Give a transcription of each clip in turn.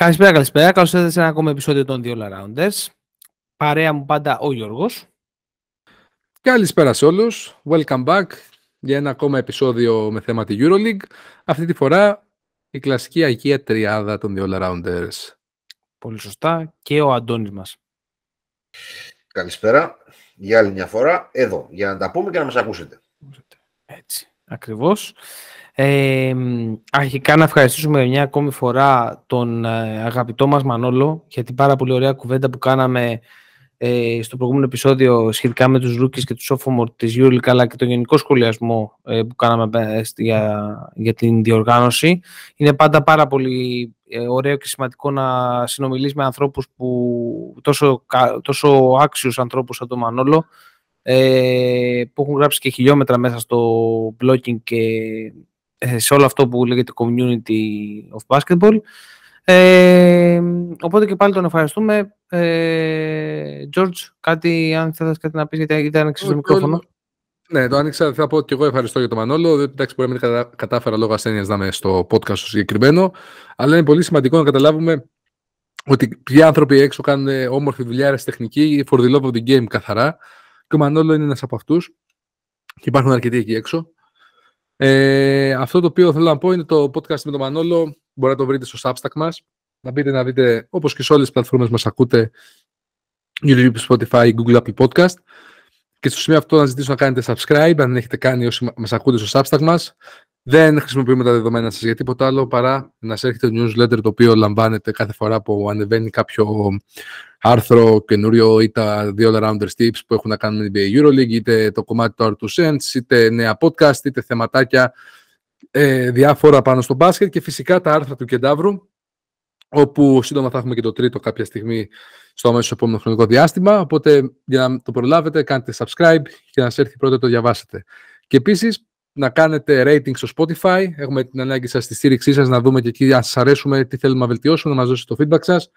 Καλησπέρα, καλησπέρα. Καλώς ήρθατε σε ένα ακόμα επεισόδιο των δύο Rounders. Παρέα μου πάντα ο Γιώργος. Καλησπέρα σε όλους. Welcome back για ένα ακόμα επεισόδιο με θέμα τη EuroLeague. Αυτή τη φορά η κλασική αγία τριάδα των δύο Rounders. Πολύ σωστά. Και ο Αντώνης μας. Καλησπέρα. Για άλλη μια φορά εδώ, για να τα πούμε και να μας ακούσετε. Έτσι, ακριβώς. Ε, αρχικά να ευχαριστήσουμε μια ακόμη φορά τον ε, αγαπητό μας Μανόλο για την πάρα πολύ ωραία κουβέντα που κάναμε ε, στο προηγούμενο επεισόδιο σχετικά με τους rookies και τους sophomore της EuroLeague αλλά και τον γενικό σχολιασμό ε, που κάναμε ε, για, για την διοργάνωση. Είναι πάντα πάρα πολύ ωραίο και σημαντικό να συνομιλείς με ανθρώπους που τόσο, τόσο άξιους ανθρώπους σαν τον Μανόλο που έχουν γράψει και χιλιόμετρα μέσα στο blogging και ε, σε όλο αυτό που λέγεται community of basketball. Ε, οπότε και πάλι τον ευχαριστούμε. Ε, George, κάτι, αν θέλεις κάτι να πεις, γιατί ήταν ανοίξεις το μικρόφωνο. Ναι, το άνοιξα. Θα πω και εγώ ευχαριστώ για τον Μανόλο. Εντάξει, μπορεί να μην κατάφερα λόγω ασθένειας να είμαι στο podcast το συγκεκριμένο. Αλλά είναι πολύ σημαντικό να καταλάβουμε ότι ποιοι άνθρωποι έξω κάνουν όμορφη δουλειά, αεραστεχνική, for the love of the game καθαρά. Και ο Μανόλο είναι ένας από αυτούς. Και υπάρχουν αρκετοί εκεί έξω. Ε, αυτό το οποίο θέλω να πω είναι το podcast με τον Μανόλο. Μπορείτε να το βρείτε στο Substack μας. Να μπείτε να δείτε, όπως και σε όλες τις πλατφόρμες μας ακούτε, YouTube, Spotify, Google, Apple Podcast. Και στο σημείο αυτό να ζητήσω να κάνετε subscribe, αν δεν έχετε κάνει όσοι μας ακούτε στο Substack μας. Δεν χρησιμοποιούμε τα δεδομένα σας για τίποτα άλλο παρά να σας έρχεται το newsletter το οποίο λαμβάνετε κάθε φορά που ανεβαίνει κάποιο άρθρο καινούριο ή τα δύο all-rounders tips που έχουν να κάνουν με την EuroLeague είτε το κομμάτι του R2 Cents, είτε νέα podcast, είτε θεματάκια ε, διάφορα πάνω στο μπάσκετ και φυσικά τα άρθρα του Κεντάβρου όπου σύντομα θα έχουμε και το τρίτο κάποια στιγμή στο αμέσως επόμενο χρονικό διάστημα. Οπότε για να το προλάβετε, κάντε subscribe και να σας έρθει πρώτα το διαβάσετε. Και επίσης να κάνετε rating στο Spotify. Έχουμε την ανάγκη σας στη στήριξή σας να δούμε και εκεί αν σας αρέσουμε, τι θέλουμε να βελτιώσουμε, να μας δώσετε το feedback σας.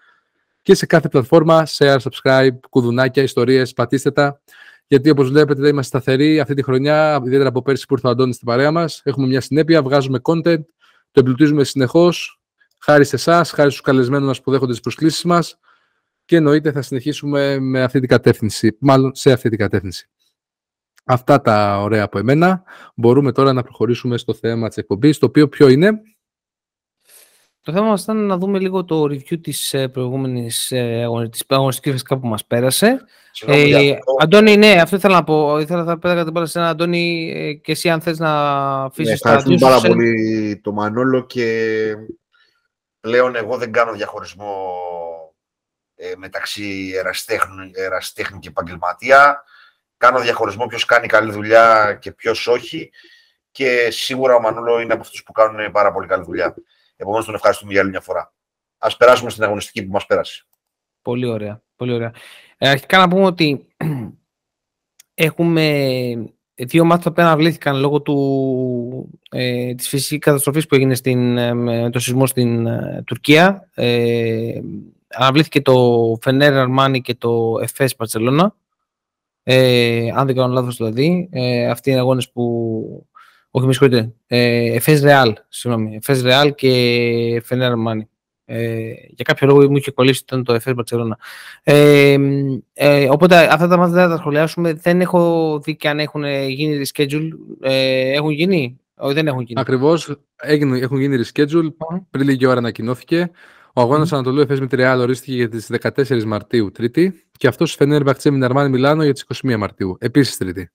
Και σε κάθε πλατφόρμα, share, subscribe, κουδουνάκια, ιστορίες, πατήστε τα. Γιατί όπως βλέπετε είμαστε σταθεροί αυτή τη χρονιά, ιδιαίτερα από πέρσι που ήρθε ο Αντώνης στην παρέα μας. Έχουμε μια συνέπεια, βγάζουμε content, το εμπλουτίζουμε συνεχώς. Χάρη σε εσάς, χάρη στους καλεσμένους μας που δέχονται τις προσκλήσεις μας. Και εννοείται θα συνεχίσουμε με αυτή την κατεύθυνση, μάλλον σε αυτή την κατεύθυνση. Αυτά τα ωραία από εμένα. Μπορούμε τώρα να προχωρήσουμε στο θέμα της εκπομπής, το οποίο ποιο είναι; Το θέμα μας ήταν να δούμε λίγο το review της ε, προηγούμενης ε, της αγωνιστικής που μας πέρασε. Ε, Αντώνη, ναι, αυτό ήθελα να πω. Ήθελα να πέταγα την πάρα σε ένα Αντώνη ε, και εσύ αν θες να αφήσεις ναι, τα Ευχαριστούμε πάρα πολύ το Μανόλο και πλέον εγώ δεν κάνω διαχωρισμό ε, μεταξύ εραστέχνη και επαγγελματία κάνω διαχωρισμό ποιος κάνει καλή δουλειά και ποιος όχι. Και σίγουρα ο Μανούλο είναι από αυτούς που κάνουν πάρα πολύ καλή δουλειά. Επομένως, τον ευχαριστούμε για άλλη μια φορά. Α περάσουμε στην αγωνιστική που μας πέρασε. Πολύ ωραία. Πολύ ωραία. Ε, αρχικά να πούμε ότι έχουμε δύο μάτια που αναβλήθηκαν λόγω του, ε, της φυσικής καταστροφής που έγινε στην, ε, με το σεισμό στην ε, Τουρκία. Ε, αναβλήθηκε το Φενέρ Αρμάνι και το Εφές Παρσελώνα. Ε, αν δεν κάνω λάθος δηλαδή, ε, αυτοί είναι αγώνες που... Όχι, με συγχωρείτε. Ε, Εφές Ρεάλ, συγγνώμη. Εφές Ρεάλ και Φενέρ Αρμάνι. Ε, για κάποιο λόγο μου είχε κολλήσει ήταν το Εφές Μπαρτσελώνα. Ε, ε, οπότε αυτά τα μάτια δεν θα τα σχολιάσουμε. Δεν έχω δει και αν έχουν γίνει reschedule. Ε, έχουν γίνει; Όχι, δεν έχουν γίνει. Ακριβώς. Έχουν γίνει reschedule. Mm. Πριν λίγη ώρα ανακοινώθηκε. Ο αγώνας mm. Ανατολού Εφέ με τη Ρεάλ ορίστηκε για τις 14 Μαρτίου, Τρίτη, και αυτός Φενέρ Μπαχτσέ με Αρμάνι Μιλάνο για τις 21 Μαρτίου, επίσης Τρίτη.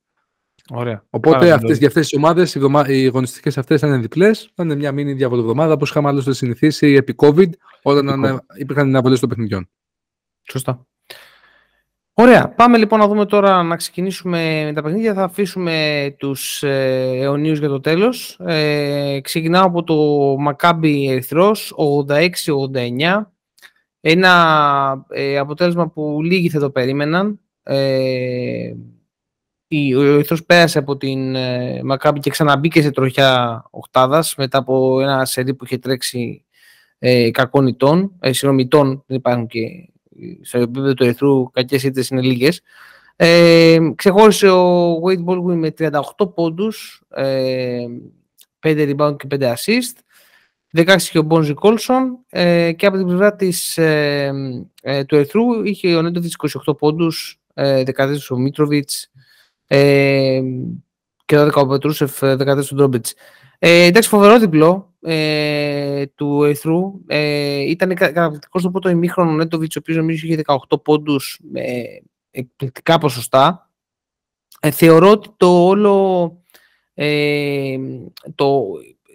Ωραία. Οπότε αυτές, για αυτές τις ομάδες οι, οι αγωνιστικές αυτές θα είναι διπλές. Θα είναι μια μήνυ διαβολοβδομάδα όπως είχαμε άλλωστε συνηθίσει επί COVID, όταν επί υπήρχαν αναβολές των παιχνιδιών. Σωστά. Ωραία. Πάμε λοιπόν να δούμε τώρα να ξεκινήσουμε με τα παιχνίδια. Θα αφήσουμε τους ε, αιωνίους για το τέλος. Ε, ξεκινάω από το Μακάμπι Ερυθρός, 86-89. Ένα ε, αποτέλεσμα που λίγοι θα το περίμεναν. Ε, ο Ερυθρός πέρασε από την ε, Μακάμπι και ξαναμπήκε σε τροχιά οχτάδας μετά από ένα σερί που είχε τρέξει ε, κακών ετών, ε, δεν υπάρχουν και στο επίπεδο του Ερυθρού κακές ήττες είναι λίγες. Ε, ξεχώρισε ο Wade Baldwin με 38 πόντους, ε, 5 rebound και 5 assist. 16 και ο Μπόνζι Κόλσον ε, και από την πλευρά της, ε, ε, του Ερθρού είχε ο Νέντοβιτς 28 πόντους, ε, 14 ο Μίτροβιτς ε, και 12 ο Πετρούσεφ, 14 ο Ντρόμπιτς. Ε, εντάξει, φοβερό διπλό ε, του Ερθρού. Ε, ήταν καταπληκτικός στο πρώτο ημίχρονο ο Νέντοβιτς, ο οποίος νομίζω είχε 18 πόντους με εκπληκτικά ποσοστά. Ε, θεωρώ ότι το όλο ε, το,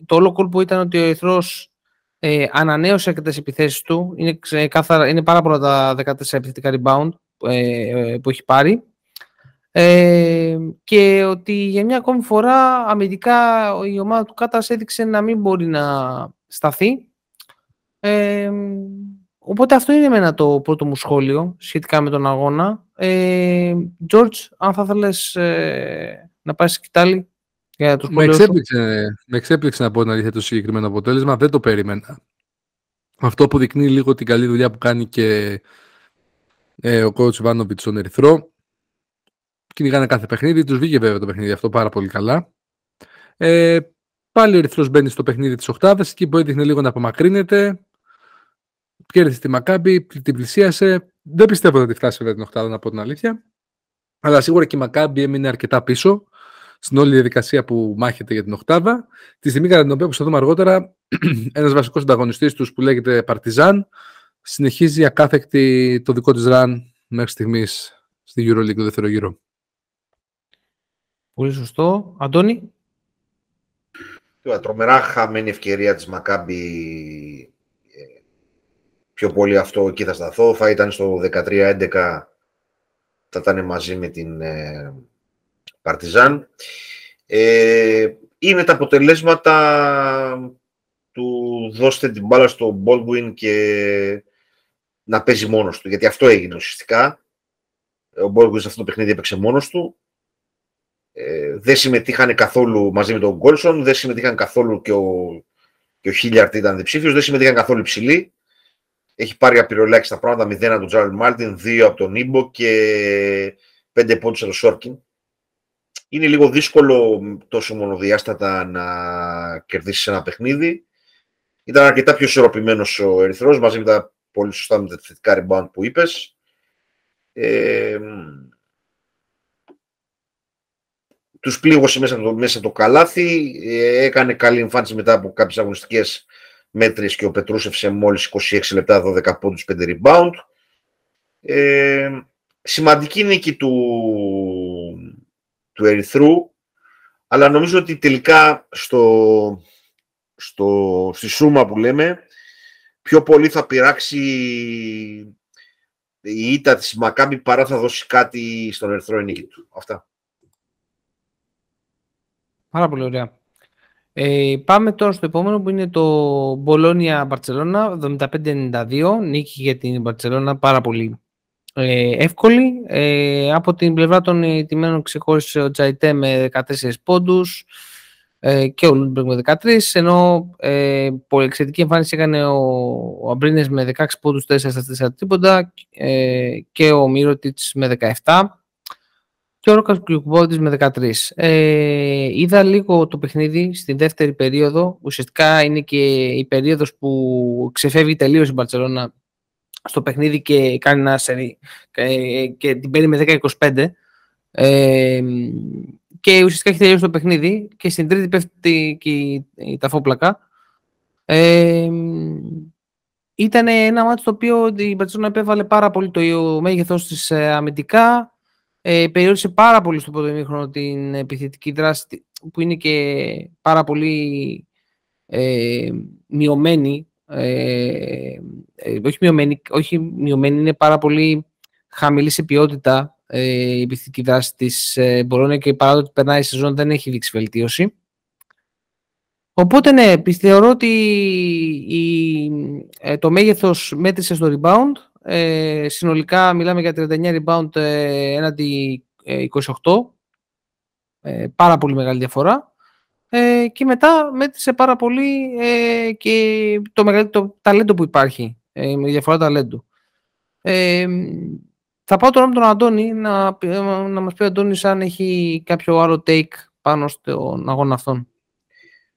το όλο κόλπο ήταν ότι ο Ερυθρός ε, ανανέωσε αρκετές επιθέσεις του. Είναι, ξεκάθαρα, είναι πάρα πολλά τα 14 επιθετικά rebound ε, που έχει πάρει. Ε, και ότι για μια ακόμη φορά αμυντικά η ομάδα του Κάτας έδειξε να μην μπορεί να σταθεί. Ε, οπότε αυτό είναι εμένα το πρώτο μου σχόλιο σχετικά με τον αγώνα. Ε, George, αν θα ήθελες ε, να πάει σκητάλη για τους με, εξέπληξε, με εξέπληξε να πω την αλήθεια το συγκεκριμένο αποτέλεσμα. Δεν το περίμενα. Αυτό που δεικνύει λίγο την καλή δουλειά που κάνει και ε, ο coach Βάνοβιτ στον Ερυθρό. Κυνηγάνε κάθε παιχνίδι. Τους βγήκε βέβαια το παιχνίδι αυτό πάρα πολύ καλά. Ε, πάλι ο Ερυθρός μπαίνει στο παιχνίδι της Οχτάδα, εκεί που έδειχνε λίγο να απομακρύνεται. Κέρδισε τη Μακάμπη, την πλησίασε. Δεν πιστεύω ότι φτάσει βέβαια την Οχτάδα, να πω την αλήθεια. Αλλά σίγουρα και η Μακάμπη έμεινε αρκετά πίσω στην όλη διαδικασία που μάχεται για την Οχτάδα. Τη στιγμή κατά την οποία, που θα δούμε αργότερα, ένας βασικός ανταγωνιστής τους που λέγεται Παρτιζάν συνεχίζει ακάθεκτη το δικό της ραν μέχρι στιγμής στη EuroLeague το δεύτερο γύρο. Πολύ σωστό. Αντώνη. Τρομερά χαμένη ευκαιρία της Μακάμπη ε, πιο πολύ αυτό εκεί θα σταθώ. Θα ήταν στο 13-11 θα ήταν μαζί με την ε, Παρτιζάν. Ε, είναι τα αποτελέσματα του δώστε την μπάλα στο Baldwin και να παίζει μόνος του, γιατί αυτό έγινε ουσιαστικά. Ο Baldwin σε αυτό το παιχνίδι έπαιξε μόνος του. Ε, δεν συμμετείχαν καθόλου μαζί με τον Γκόλσον, δεν συμμετείχαν καθόλου και ο, και ο Χίλιαρτ ήταν διψήφιος, δεν συμμετείχαν καθόλου ψηλοί. Έχει πάρει απειροελάχιστα τα πράγματα, 0 από τον Τζάρελ Μάρτιν, 2 από τον Νίμπο και 5 πόντους από τον Σόρκιν είναι λίγο δύσκολο τόσο μονοδιάστατα να κερδίσεις ένα παιχνίδι. Ήταν αρκετά πιο ισορροπημένος ο Ερυθρός μαζί με τα πολύ σωστά με τα θετικά rebound που είπες. Ε, τους πλήγωσε μέσα το, μέσα το καλάθι, ε, έκανε καλή εμφάνιση μετά από κάποιες αγωνιστικές μέτρες και ο Πετρούσεφ σε μόλις 26 λεπτά 12 πόντους 5 rebound. Ε, σημαντική νίκη του, του Ερυθρού, αλλά νομίζω ότι τελικά στο, στο, στη σούμα που λέμε, πιο πολύ θα πειράξει η ήττα της Μακάμπη παρά θα δώσει κάτι στον Ερυθρό νίκη του. Αυτά. Πάρα πολύ ωραία. Ε, πάμε τώρα στο επόμενο που είναι το Μπολόνια Μπαρτσελώνα 75-92. Νίκη για την Μπαρτσελώνα πάρα πολύ ε, εύκολη. Ε, από την πλευρά των ηττημένων ξεχώρισε ο Τζαϊτέ με 14 πόντους ε, και ο Λούντμπεργκ με 13, ενώ ε, πολύ εξαιρετική εμφάνιση έκανε ο, ο Αμπρίνες με 16 πόντους, 4 στα 4 τρίποντα ε, και ο Μίροτιτς με 17 και ο Ρόκας Γιοκουμπάιτις με 13. Ε, είδα λίγο το παιχνίδι στην δεύτερη περίοδο. Ουσιαστικά είναι και η περίοδος που ξεφεύγει τελείως η Μπαρτσελώνα στο παιχνίδι και κάνει ένα σερί και την παίρνει με 10-25 ε, και ουσιαστικά έχει τελειώσει το παιχνίδι και στην τρίτη πέφτει και η, η ταφόπλακα. Ε, ήταν ένα μάτι το οποίο η Μπαρτσόνα επέβαλε πάρα πολύ το μέγεθος της ε, αμυντικά ε, περιόρισε πάρα πολύ στο πρώτο ημίχρονο την επιθετική δράση που είναι και πάρα πολύ ε, μειωμένη ε, ε, όχι, μειωμένη, όχι μειωμένη, είναι πάρα πολύ χαμηλή σε ποιότητα ε, η επιθετική δράση της ε, Μπορώνια και παρά το ότι περνάει η σεζόν δεν έχει δείξει βελτίωση. Οπότε ναι, θεωρώ ότι η, ε, το μέγεθος μέτρησε στο rebound. Ε, συνολικά μιλάμε για 39 rebound ε, έναντι 28. πάρα πολύ μεγάλη διαφορά. Ε, και μετά μέτρησε πάρα πολύ ε, και το μεγαλύτερο ταλέντο που υπάρχει, ε, με διαφορά ταλέντου. Ε, θα πάω τώρα με τον Αντώνη να, να μας πει ο Αντώνης αν έχει κάποιο άλλο take πάνω στον αγώνα αυτόν.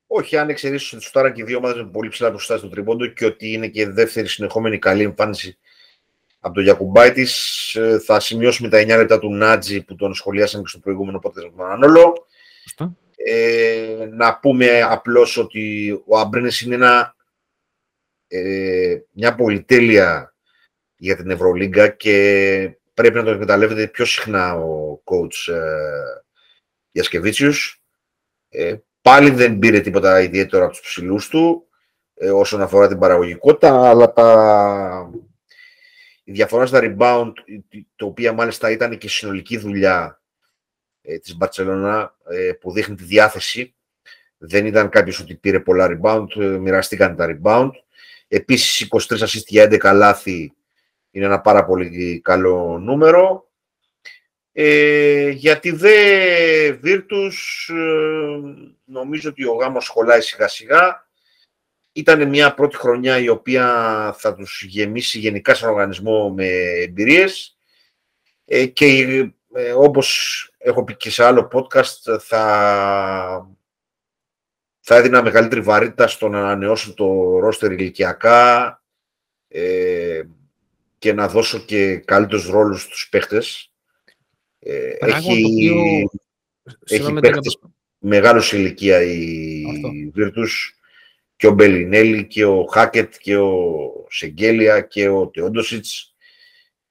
Όχι, αν εξαιρέσει ότι τώρα και δύο ομάδες με πολύ ψηλά ποσοστά στο τριμπόντο και ότι είναι και δεύτερη συνεχόμενη καλή εμφάνιση από τον Γιακουμπάητη, ε, θα σημειώσουμε τα 9 λεπτά του Νάτζι που τον σχολιάσαμε και στο προηγούμενο podcast με τον Ανόλο. Ε, να πούμε απλώς ότι ο Αμπρίνες είναι ένα, ε, μια πολυτέλεια για την Ευρωλίγκα και πρέπει να το εκμεταλλεύεται πιο συχνά ο coach ε, Γιασκεβίτσιους. Ε, πάλι δεν πήρε τίποτα ιδιαίτερο από τους ψηλούς του ε, όσον αφορά την παραγωγικότητα, αλλά τα... η διαφορά στα rebound, το οποία μάλιστα ήταν και συνολική δουλειά ε, της Μπαρτσελώνα ε, που δείχνει τη διάθεση. Δεν ήταν κάποιος ότι πήρε πολλά rebound, ε, μοιραστήκαν τα ρεμπάουντ. Επίσης 23 assist για 11 λάθη είναι ένα πάρα πολύ καλό νούμερο. Ε, γιατί δε Virtus νομίζω ότι ο γάμος σχολάει σιγά σιγά. Ήταν μια πρώτη χρονιά η οποία θα τους γεμίσει γενικά σαν οργανισμό με εμπειρίες. Ε, και ε, όπως έχω πει και σε άλλο podcast, θα, θα έδινα μεγαλύτερη βαρύτητα στο να ανανεώσω το ρόστερ ηλικιακά ε, και να δώσω και καλύτερους ρόλους στους παίχτες. Ε, έχει έχει παίχτες μεγάλος σε ηλικία η Virtus και ο Μπελινέλη και ο Χάκετ και ο Σεγγέλια και ο Τεόντοσιτς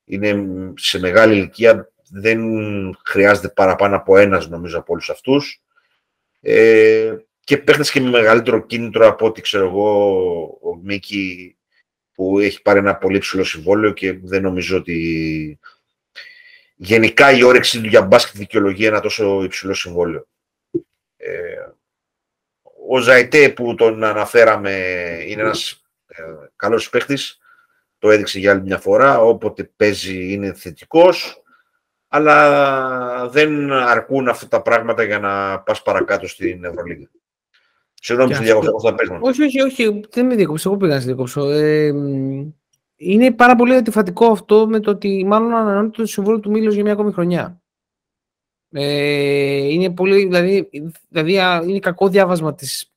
είναι σε μεγάλη ηλικία δεν χρειάζεται παραπάνω από ένας νομίζω από όλους αυτούς. Ε, και παίχνεις και με μεγαλύτερο κίνητρο από ό,τι ξέρω εγώ ο Μίκη που έχει πάρει ένα πολύ ψηλό συμβόλαιο και δεν νομίζω ότι γενικά η όρεξη του για μπάσκετ δικαιολογεί ένα τόσο υψηλό συμβόλαιο. Ε, ο Ζαϊτέ που τον αναφέραμε είναι ένας ε, καλός παίχτης, το έδειξε για άλλη μια φορά, όποτε παίζει είναι θετικός. Αλλά δεν αρκούν αυτά τα πράγματα για να πας παρακάτω στην Ευρωλίγα. Συγγνώμη που διακόψω, θα πες Όχι, όχι, όχι, δεν με διακόψω, εγώ πήγα να σε διακόψω. Ε, είναι πάρα πολύ αντιφατικό αυτό με το ότι μάλλον ανανεώνεται το συμβόλαιο του Μήλος για μια ακόμη χρονιά. Ε, είναι πολύ, δηλαδή, δηλαδή είναι κακό διάβασμα της,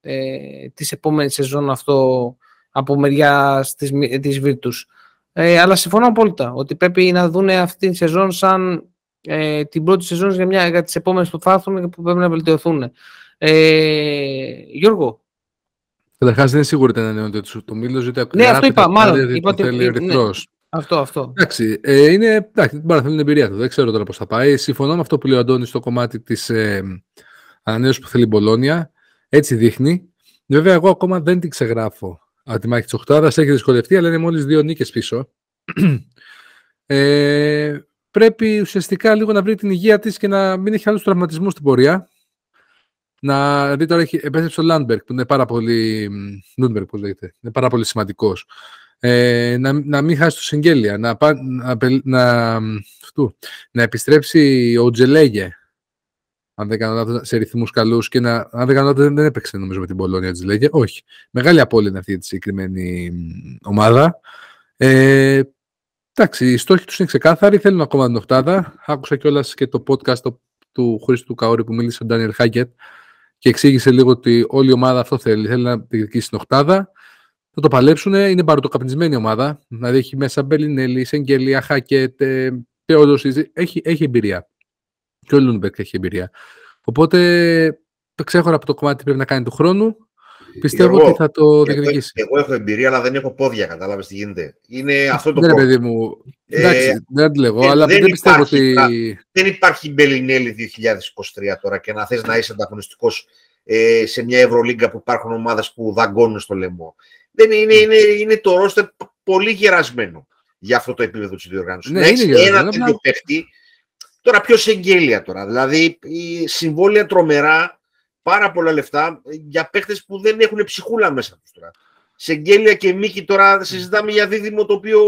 ε, της επόμενης σεζόν αυτό από μεριά της, της Virtus. Ε, αλλά συμφωνώ απόλυτα ότι πρέπει να δουν αυτή τη σεζόν σαν ε, την πρώτη σεζόν για, μια, για τις επόμενες που θα έρθουν και που πρέπει να βελτιωθούν. Ε, Γιώργο. Καταρχάς δεν είναι σίγουρο ότι είναι το Μήλο, γιατί Ναι, αυτό είπα, μάλλον. Είπα ότι, θέλει ναι, αυτό, αυτό. Εντάξει, ε, είναι, εντάξει, την θέλει την εμπειρία του. Δεν ξέρω τώρα πώς θα πάει. Συμφωνώ με αυτό που λέει ο Αντώνης στο κομμάτι της ε, ανανέωσης που θέλει η Μπολόνια. Έτσι δείχνει. Βέβαια, εγώ ακόμα δεν την ξεγράφω από τη μάχη της Οχτάδα. Έχει δυσκολευτεί, αλλά είναι μόλις δύο νίκες πίσω. ε, πρέπει ουσιαστικά λίγο να βρει την υγεία της και να μην έχει άλλους τραυματισμούς στην πορεία. Να δει τώρα έχει επέστρεψε ο Λούντμπεργκ που είναι πάρα πολύ. Λούντμπεργκ, πώς λέγεται. Είναι πάρα πολύ σημαντικός. Ε, να, να μην χάσει το Σενγκέλια. Να, να, να, να επιστρέψει ο Οτζελέγε αν δεν κάνω λάθος, σε ρυθμούς καλούς και να, αν δεν κάνω λάθος, δεν έπαιξε νομίζω με την Μπολόνια ο Οτζελέγε. Όχι. Μεγάλη απώλεια είναι αυτή τη συγκεκριμένη ομάδα. Ε, εντάξει, οι στόχοι τους είναι ξεκάθαροι, θέλουν ακόμα την οχτάδα. Άκουσα κιόλας και το podcast του Χρήστου Καούρη που μίλησε ο Ντάνιελ Χάκετ και εξήγησε λίγο ότι όλη η ομάδα αυτό θέλει. Θέλει να διεκδικήσει την οχτάδα. Θα το παλέψουν. Είναι μπαρουτοκαπνισμένη ομάδα. Δηλαδή έχει μέσα Μπελινέλη, Σενγκέλια, Χάκετ, ε, έχει, έχει εμπειρία. Και ο Λούντμπεργκ έχει εμπειρία. Οπότε ξέχωρα από το κομμάτι που πρέπει να κάνει του χρόνου, πιστεύω εγώ, ότι θα το διεκδικήσει. Εγώ, εγώ, έχω εμπειρία, αλλά δεν έχω πόδια, κατάλαβες τι γίνεται. Είναι αυτό το ναι, παιδί μου. Ε, Εντάξει, δεν το λέγω, αλλά δεν, πιστεύω ότι. Δεν υπάρχει Μπελινέλη 2023 τώρα και να θες να είσαι ανταγωνιστικός ε, σε μια Ευρωλίγκα που υπάρχουν ομάδες που δαγκώνουν στο λαιμό. Δεν είναι, είναι, είναι το ρόστερ πολύ γερασμένο για αυτό το επίπεδο της διοργάνωσης. Ναι, να έχει ένα τέτοιο παίχτη Τώρα ποιος εγγέλια τώρα. Δηλαδή η συμβόλαια τρομερά, πάρα πολλά λεφτά για παίχτες που δεν έχουν ψυχούλα μέσα τους τώρα. Σενγκέλια και Μίκι τώρα συζητάμε για δίδυμο το οποίο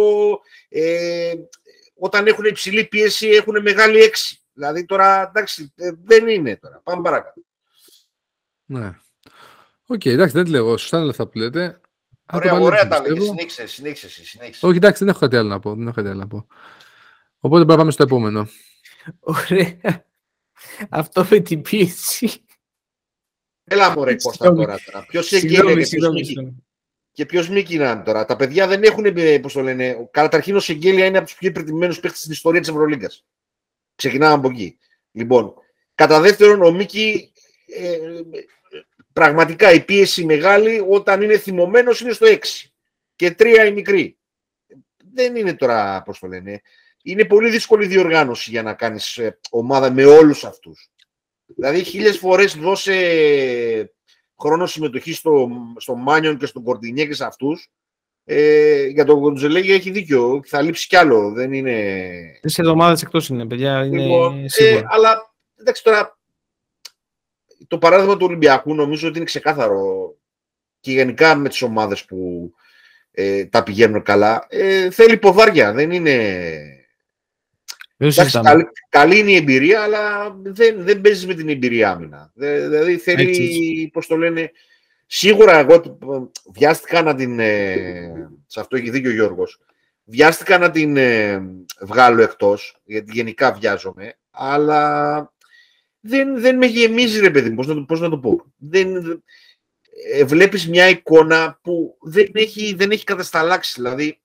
ε, όταν έχουν υψηλή πίεση έχουν μεγάλη έξι. Δηλαδή τώρα εντάξει ε, δεν είναι τώρα. Πάμε παρακάτω. Ναι. Ok, okay, εντάξει, δεν τη λέω. Σωστά είναι αυτά που λέτε. Ωραία, ωραία τα 'λεγες. Συνέχισε, συνέχισε, συνέχισε. Όχι, εντάξει, δεν έχω κάτι άλλο να πω. Δεν έχω κάτι άλλο να πω. Οπότε πρέπει να πάμε στο επόμενο. Ωραία. Αυτό με την πίεση. Έλα μωρέ Κώστα τώρα. Ποιος Σεγγέλια και ποιος Μίκη να είναι τώρα. Τα παιδιά δεν έχουν, ε, πώς το λένε. Καταρχήν ο Σεγγέλια είναι από τους πιο υπερτιμμένου παίχτε στην ιστορία της Ευρωλίγκας. Ξεκινάμε από εκεί. Λοιπόν, κατά δεύτερον, ο Μίκη ε, πραγματικά η πίεση μεγάλη όταν είναι θυμωμένος είναι στο 6 και 3 η μικρή. Δεν είναι τώρα, πώς το λένε. Είναι πολύ δύσκολη διοργάνωση για να κάνεις ε, ομάδα με όλους αυτούς. Δηλαδή, χίλιες φορές δώσε χρόνο συμμετοχή στο, στο Μάνιον και στον Κορτινιέ και σε αυτούς. Ε, για τον Κοντζελέγιο έχει δίκιο. Θα λείψει κι άλλο. Δεν είναι. Τρεις εβδομάδες εκτός είναι, παιδιά. Είναι λοιπόν, ε, αλλά εντάξει τώρα. Το παράδειγμα του Ολυμπιακού νομίζω ότι είναι ξεκάθαρο και γενικά με τις ομάδες που ε, τα πηγαίνουν καλά. Ε, θέλει ποδάρια, δεν είναι Εντάξει, καλή, καλή, είναι η εμπειρία, αλλά δεν, δεν παίζεις με την εμπειρία άμυνα. Δηλαδή θέλει, πώς το λένε, σίγουρα εγώ βιάστηκα να την. Ε, σε αυτό έχει δίκιο ο Γιώργος. Βιάστηκα να την ε, βγάλω εκτός, γιατί γενικά βιάζομαι, αλλά δεν, δεν με γεμίζει, ρε παιδί μου, πώς να, πώς να το πω. Δεν, ε, βλέπεις μια εικόνα που δεν έχει, δεν έχει κατασταλάξει. Δηλαδή,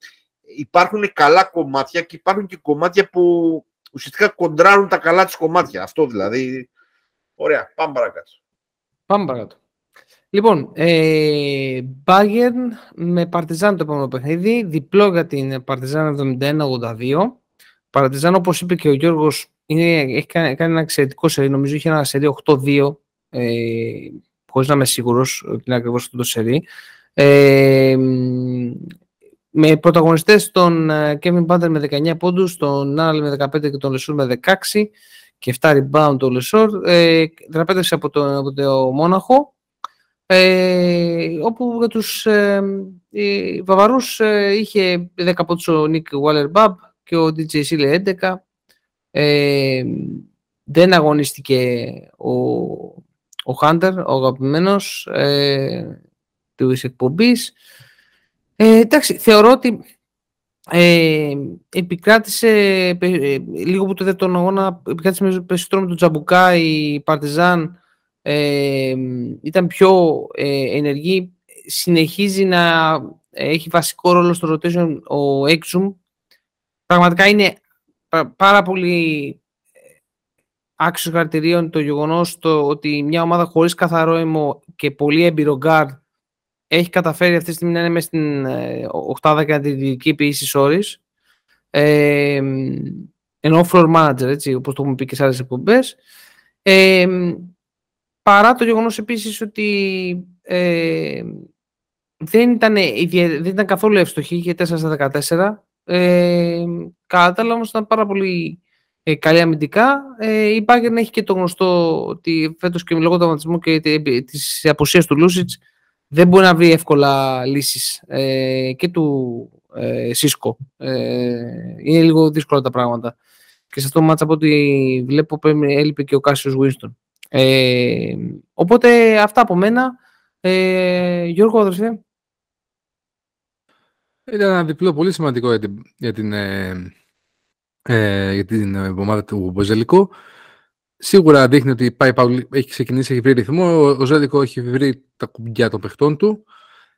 υπάρχουν καλά κομμάτια και υπάρχουν και κομμάτια που ουσιαστικά κοντράρουν τα καλά της κομμάτια. Αυτό δηλαδή. Ωραία, πάμε παρακάτω. Πάμε παρακάτω. Λοιπόν, ε, Bayern με Παρτιζάν το επόμενο παιχνίδι, διπλό για την Παρτιζάν 71-82. Παρτιζάν, όπως είπε και ο Γιώργος, είναι, έχει κάνει, κάνει ένα εξαιρετικό σερί, νομίζω είχε ένα σερί 8-2, ε, χωρίς να είμαι σίγουρος ότι είναι ακριβώς αυτό το σερί. Ε, με πρωταγωνιστές τον ε, Kevin Punter με 19 πόντους, τον Νάναλι με 15 και τον Λεσόρ με 16 και 7 rebound ο Λεσόρ, ε, από το, από το Μόναχο, ε, όπου για τους ε, Βαυαρούς ε, είχε 10 πόντους ο Νικ Weiler και ο DJ Σίλεϊ 11. Ε, δεν αγωνίστηκε ο, ο Χάντερ, ο αγαπημένος ε, της εκπομπής. Ε, εντάξει, θεωρώ ότι ε, επικράτησε ε, λίγο που το δεύτερο αγώνα, επικράτησε με περισσότερο με τον Τζαμπουκά, η Παρτιζάν ε, ήταν πιο ε, ενεργή, συνεχίζει να έχει βασικό ρόλο στο rotation ο Έξουμ. Πραγματικά είναι πάρα πολύ άξιος χαρακτηρίων το γεγονός το ότι μια ομάδα χωρίς καθαρό αίμο και πολύ έμπειρο γκάρ έχει καταφέρει αυτή τη στιγμή να είναι μέσα στην ε, οκτάδα και να τη διοικεί ώρες. Ε, ενώ floor manager, έτσι, όπως το έχουμε πει και σε άλλες εκπομπές. Ε, παρά το γεγονός επίσης ότι ε, δεν, ήταν, δεν ήταν καθόλου εύστοχη για 4 στα 14. Ε, κατά όμως ήταν πάρα πολύ ε, καλή αμυντικά. Ε, η Bayern έχει και το γνωστό ότι φέτος και λόγω του αγματισμού και της αποσίας του Λούσιτς δεν μπορεί να βρει εύκολα λύσεις ε, και του ε, Σίσκο. Ε, είναι λίγο δύσκολα τα πράγματα. Και σε αυτό το μάτσα από ό,τι βλέπω έλειπε και ο Κάσιος Βίνστον. Ε, οπότε αυτά από μένα. Ε, Γιώργο, αδερφέ. Ήταν ένα διπλό πολύ σημαντικό για την, για την, ε, ε για την ομάδα του Μποζελικού. Σίγουρα δείχνει ότι πάει, έχει ξεκινήσει, έχει βρει ρυθμό. Ο Ζέλικο έχει βρει τα κουμπιά των παιχτών του.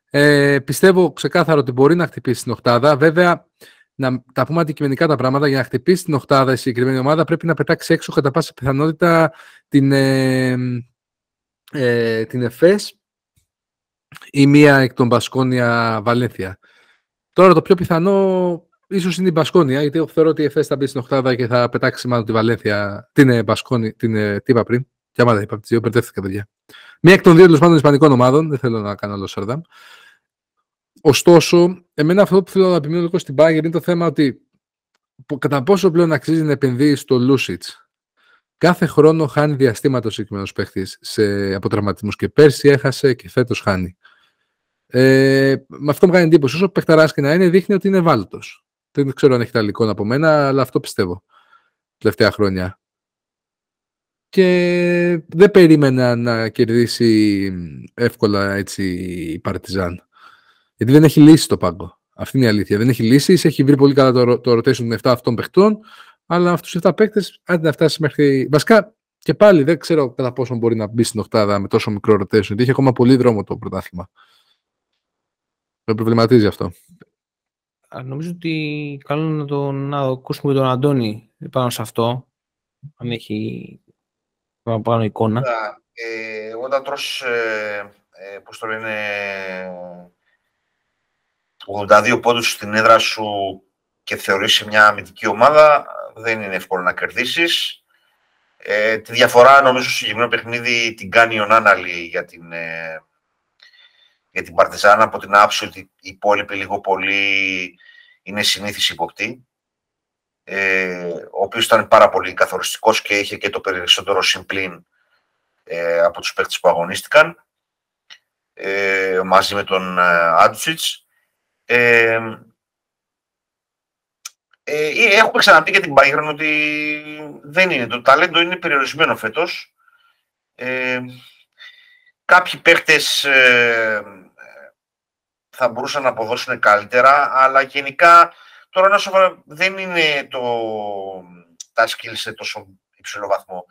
Ε, πιστεύω ξεκάθαρο ότι μπορεί να χτυπήσει την Οχτάδα. Βέβαια, να τα πούμε αντικειμενικά τα πράγματα, για να χτυπήσει την Οχτάδα η συγκεκριμένη ομάδα πρέπει να πετάξει έξω κατά πάσα πιθανότητα την, ε, ε, την ΕΦΕΣ ή μία εκ των Μπασκόνια Βαλένθια. Τώρα το πιο πιθανό ίσως είναι η Μπασκόνια, γιατί θεωρώ ότι η ΕΦΕΣ θα μπει στην Οχτάδα και θα πετάξει μάλλον τη Βαλένθια. Την ε, Μπασκόνια, την ε, τι είπα πριν. Και άμα δεν είπα τις δύο, μπερδεύτηκα παιδιά. Μία εκ των δύο τέλος πάντων Ισπανικών ομάδων, δεν θέλω να κάνω άλλο Σαρδάμ. Ωστόσο, εμένα αυτό που θέλω να επιμείνω λίγο στην Bayern είναι το θέμα ότι κατά πόσο πλέον αξίζει να επενδύει στο Λούσιτ. Κάθε χρόνο χάνει διαστήματα ο συγκεκριμένος παίχτη από τραυματισμού και πέρσι έχασε και φέτος χάνει. Ε, με αυτό μου κάνει εντύπωση. Όσο παιχταράς και να είναι, δείχνει ότι είναι ευάλωτο. Δεν ξέρω αν έχει τα εικόνα από μένα, αλλά αυτό πιστεύω. Τελευταία χρόνια. Και δεν περίμενα να κερδίσει εύκολα έτσι η Παρτιζάν. Γιατί δεν έχει λύσει το πάγκο. Αυτή είναι η αλήθεια. Δεν έχει λύσει. Έχει βρει πολύ καλά το, το rotation των 7 αυτών παιχτών, αλλά αυτούς του 7 παίκτες, αν να φτάσει μέχρι. Βασικά, Και πάλι δεν ξέρω κατά πόσο μπορεί να μπει στην οκτάδα με τόσο μικρό rotation, γιατί έχει ακόμα πολύ δρόμο το πρωτάθλημα. Με προβληματίζει αυτό. Νομίζω ότι καλό να, το, να ακούσουμε τον Αντώνη πάνω σε αυτό, αν έχει πάνω εικόνα. Ε, όταν τρως, ε, ε, πώς το λένε, 82 πόντους στην έδρα σου και θεωρήσει μια αμυντική ομάδα, δεν είναι εύκολο να κερδίσεις. Ε, τη διαφορά νομίζω στο συγκεκριμένο παιχνίδι την κάνει ο Νάναλη για την, ε, για την Παρτιζάνα από την άψη ότι οι υπόλοιποι λίγο πολύ είναι συνήθις υποπτή. Ε, ο οποίος ήταν πάρα πολύ καθοριστικός και είχε και το περισσότερο συμπλήν ε, από τους παίκτες που αγωνίστηκαν ε, μαζί με τον Άντουσιτς. Ε, ε, έχουμε ξαναπεί για την Bayern ότι δεν είναι. Το ταλέντο είναι περιορισμένο φέτος. Ε, κάποιοι παίχτες ε, θα μπορούσαν να αποδώσουν καλύτερα, αλλά γενικά τώρα δεν είναι το, τα skills σε τόσο υψηλό βαθμό.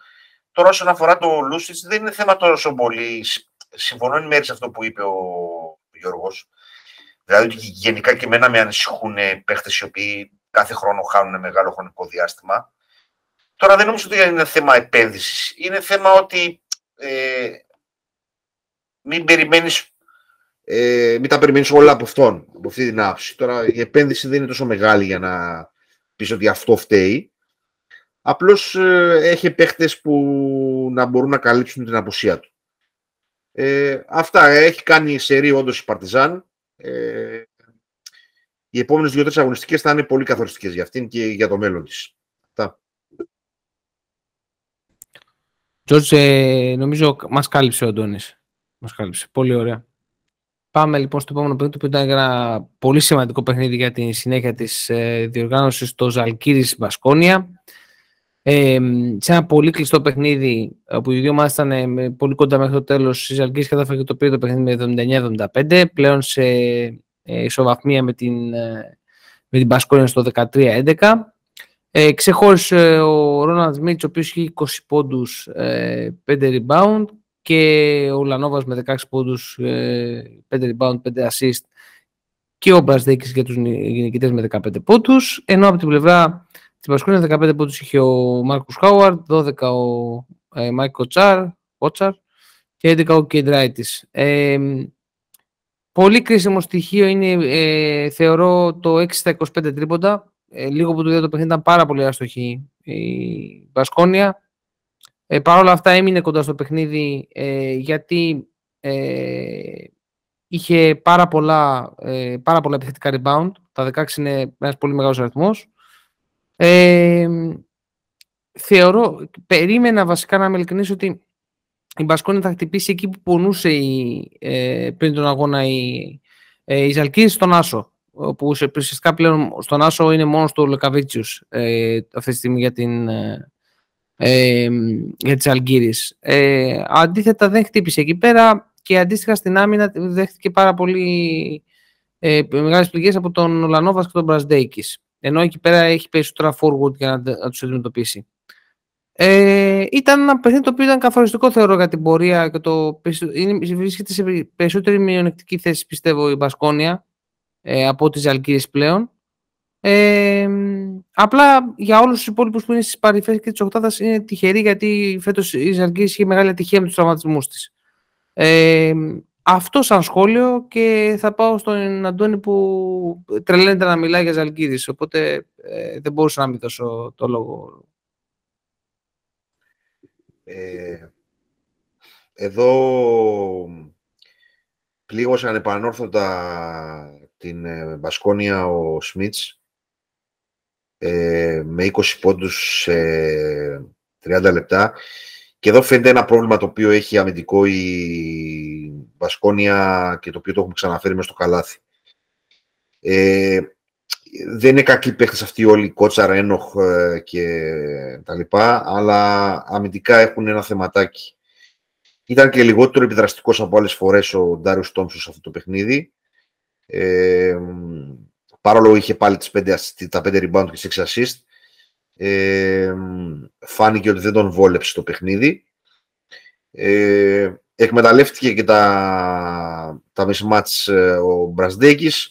Τώρα όσον αφορά το Λούσιτς δεν είναι θέμα τόσο πολύ. Συμφωνώ εν μέρει σε αυτό που είπε ο Γιώργος. Δηλαδή ότι γενικά και εμένα με ανησυχούν παίχτες οι οποίοι κάθε χρόνο χάνουν μεγάλο χρονικό διάστημα. Τώρα δεν νομίζω ότι είναι θέμα επένδυσης. Είναι θέμα ότι ε, μην περιμένεις ε, μην τα περιμένεις όλα από αυτόν, από αυτή την άψη. Τώρα η επένδυση δεν είναι τόσο μεγάλη για να πεις ότι αυτό φταίει. Απλώς ε, έχει παίχτες που να μπορούν να καλύψουν την απουσία του. Ε, αυτά έχει κάνει σερή όντως η Παρτιζάν. Ε, οι επόμενες δύο-τρεις αγωνιστικές θα είναι πολύ καθοριστικές για αυτήν και για το μέλλον της. Αυτά. Τζόρτζ, ε, νομίζω μας κάλυψε ο Αντώνης. Μας κάλυψε. Πολύ ωραία. Πάμε λοιπόν στο επόμενο παιχνίδι που ήταν ένα πολύ σημαντικό παιχνίδι για τη συνέχεια της ε, διοργάνωσης το Ζαλκύρη Μπασκόνια. Ε, σε ένα πολύ κλειστό παιχνίδι όπου οι δύο ομάδες ήταν ε, πολύ κοντά μέχρι το τέλος η Ζαλκύρης κατάφερε το πήρε το παιχνίδι με 79-75 πλέον σε ε, ισοβαθμία με την, ε, με την Μπασκόνια στο 13-11. Ε, ξεχώρισε ο Ρόλαντς Σμιτς, ο οποίος είχε 20 πόντους, ε, 5 rebound και ο Ουλανόβας με 16 πόντους, ε, 5 rebound, 5 assist και ο Μπραζντέικις για τους νικητές με 15 πόντους, ενώ από την πλευρά της Μπασκόνια 15 πόντους είχε ο Μάρκους Χάουαρντ, 12 ο ε, Μάικ Κοτσάρ, και 11 ο Κεντράιτης. Ε, Πολύ κρίσιμο στοιχείο είναι, ε, θεωρώ, το 6 στα 25 τρίποντα. Ε, λίγο που το το παιχνίδι ήταν πάρα πολύ άστοχη η Βασκόνια. Ε, Παρ' όλα αυτά έμεινε κοντά στο παιχνίδι ε, γιατί ε, είχε πάρα πολλά, ε, πάρα πολλά επιθετικά rebound. Τα 16 είναι ένας πολύ μεγάλος αριθμός. Ε, θεωρώ, περίμενα βασικά να με ειλικρινής ότι η Μπασκόνη θα χτυπήσει εκεί που πονούσε η, ε, πριν τον αγώνα η, ε, η Ζαλκίδη στον Άσο. Που ουσιαστικά πλέον στον Άσο είναι μόνος του Λεκαβίτσιου ε, αυτή τη στιγμή για, την, ε, ε για τις Αλγύρες. Ε, αντίθετα δεν χτύπησε εκεί πέρα και αντίστοιχα στην άμυνα δέχτηκε πάρα πολύ ε, μεγάλες πληγές από τον Λανόβας και τον Μπρασδέικης. Ενώ εκεί πέρα έχει περισσότερα forward για να, να τους αντιμετωπίσει. Ε, ήταν ένα παιχνίδι το οποίο ήταν καθοριστικό θεωρώ για την πορεία και το είναι, βρίσκεται σε περισσότερη μειονεκτική θέση πιστεύω η Μπασκόνια ε, από τις Αλκύρες πλέον. Ε, απλά για όλους τους υπόλοιπους που είναι στις παρυφές και τις οκτάδας είναι τυχεροί γιατί φέτος η Ζαλγκύρης είχε μεγάλη ατυχία με τους τραυματισμούς της. Ε, αυτό σαν σχόλιο και θα πάω στον Αντώνη που τρελαίνεται να μιλάει για Ζαλγκύρης οπότε ε, δεν μπορούσα να μην δώσω το λόγο ε, εδώ πλήγωσε ανεπανόρθωτα την ε, Μπασκόνια ο Σμίτς ε, με 20 πόντους σε 30 λεπτά και εδώ φαίνεται ένα πρόβλημα το οποίο έχει αμυντικό η Μπασκόνια και το οποίο το έχουμε ξαναφέρει μέσα στο καλάθι. Ε, δεν είναι κακοί παίχτες αυτοί όλοι, Κότσαρα, Ένοχ ε, και τα λοιπά, αλλά αμυντικά έχουν ένα θεματάκι. Ήταν και λιγότερο επιδραστικός από άλλες φορές ο Ντάριος Τόμσος σε αυτό το παιχνίδι. Ε, παρόλο είχε πάλι τις 5, τα 5 rebound και 6 assist. Ε, φάνηκε ότι δεν τον βόλεψε το παιχνίδι. Ε, εκμεταλλεύτηκε και τα, τα mismatch ε, ο Μπρασδέκης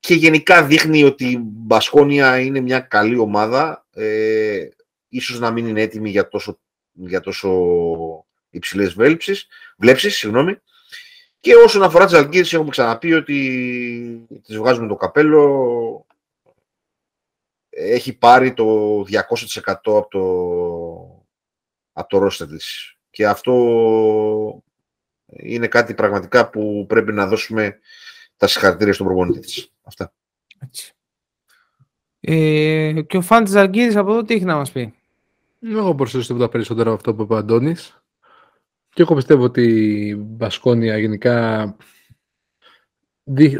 και γενικά δείχνει ότι η Μπασκόνια είναι μια καλή ομάδα. Ε, ίσως να μην είναι έτοιμη για τόσο, για τόσο υψηλές βλέψεις, βλέψεις συγγνώμη. Και όσον αφορά τις Αλγύρες έχουμε ξαναπεί ότι τις βγάζουμε το καπέλο έχει πάρει το 200% από το, από το ρόστερ της. Και αυτό είναι κάτι πραγματικά που πρέπει να δώσουμε τα συγχαρητήρια στον προπονητή της. Αυτά. Έτσι. Ε, και ο Φαν της Αργύρης από εδώ τι έχει να μας πει; Εγώ προσθέσω τίποτα περισσότερο από αυτό που είπε ο Αντώνης. Και εγώ πιστεύω ότι η Μπασκόνια γενικά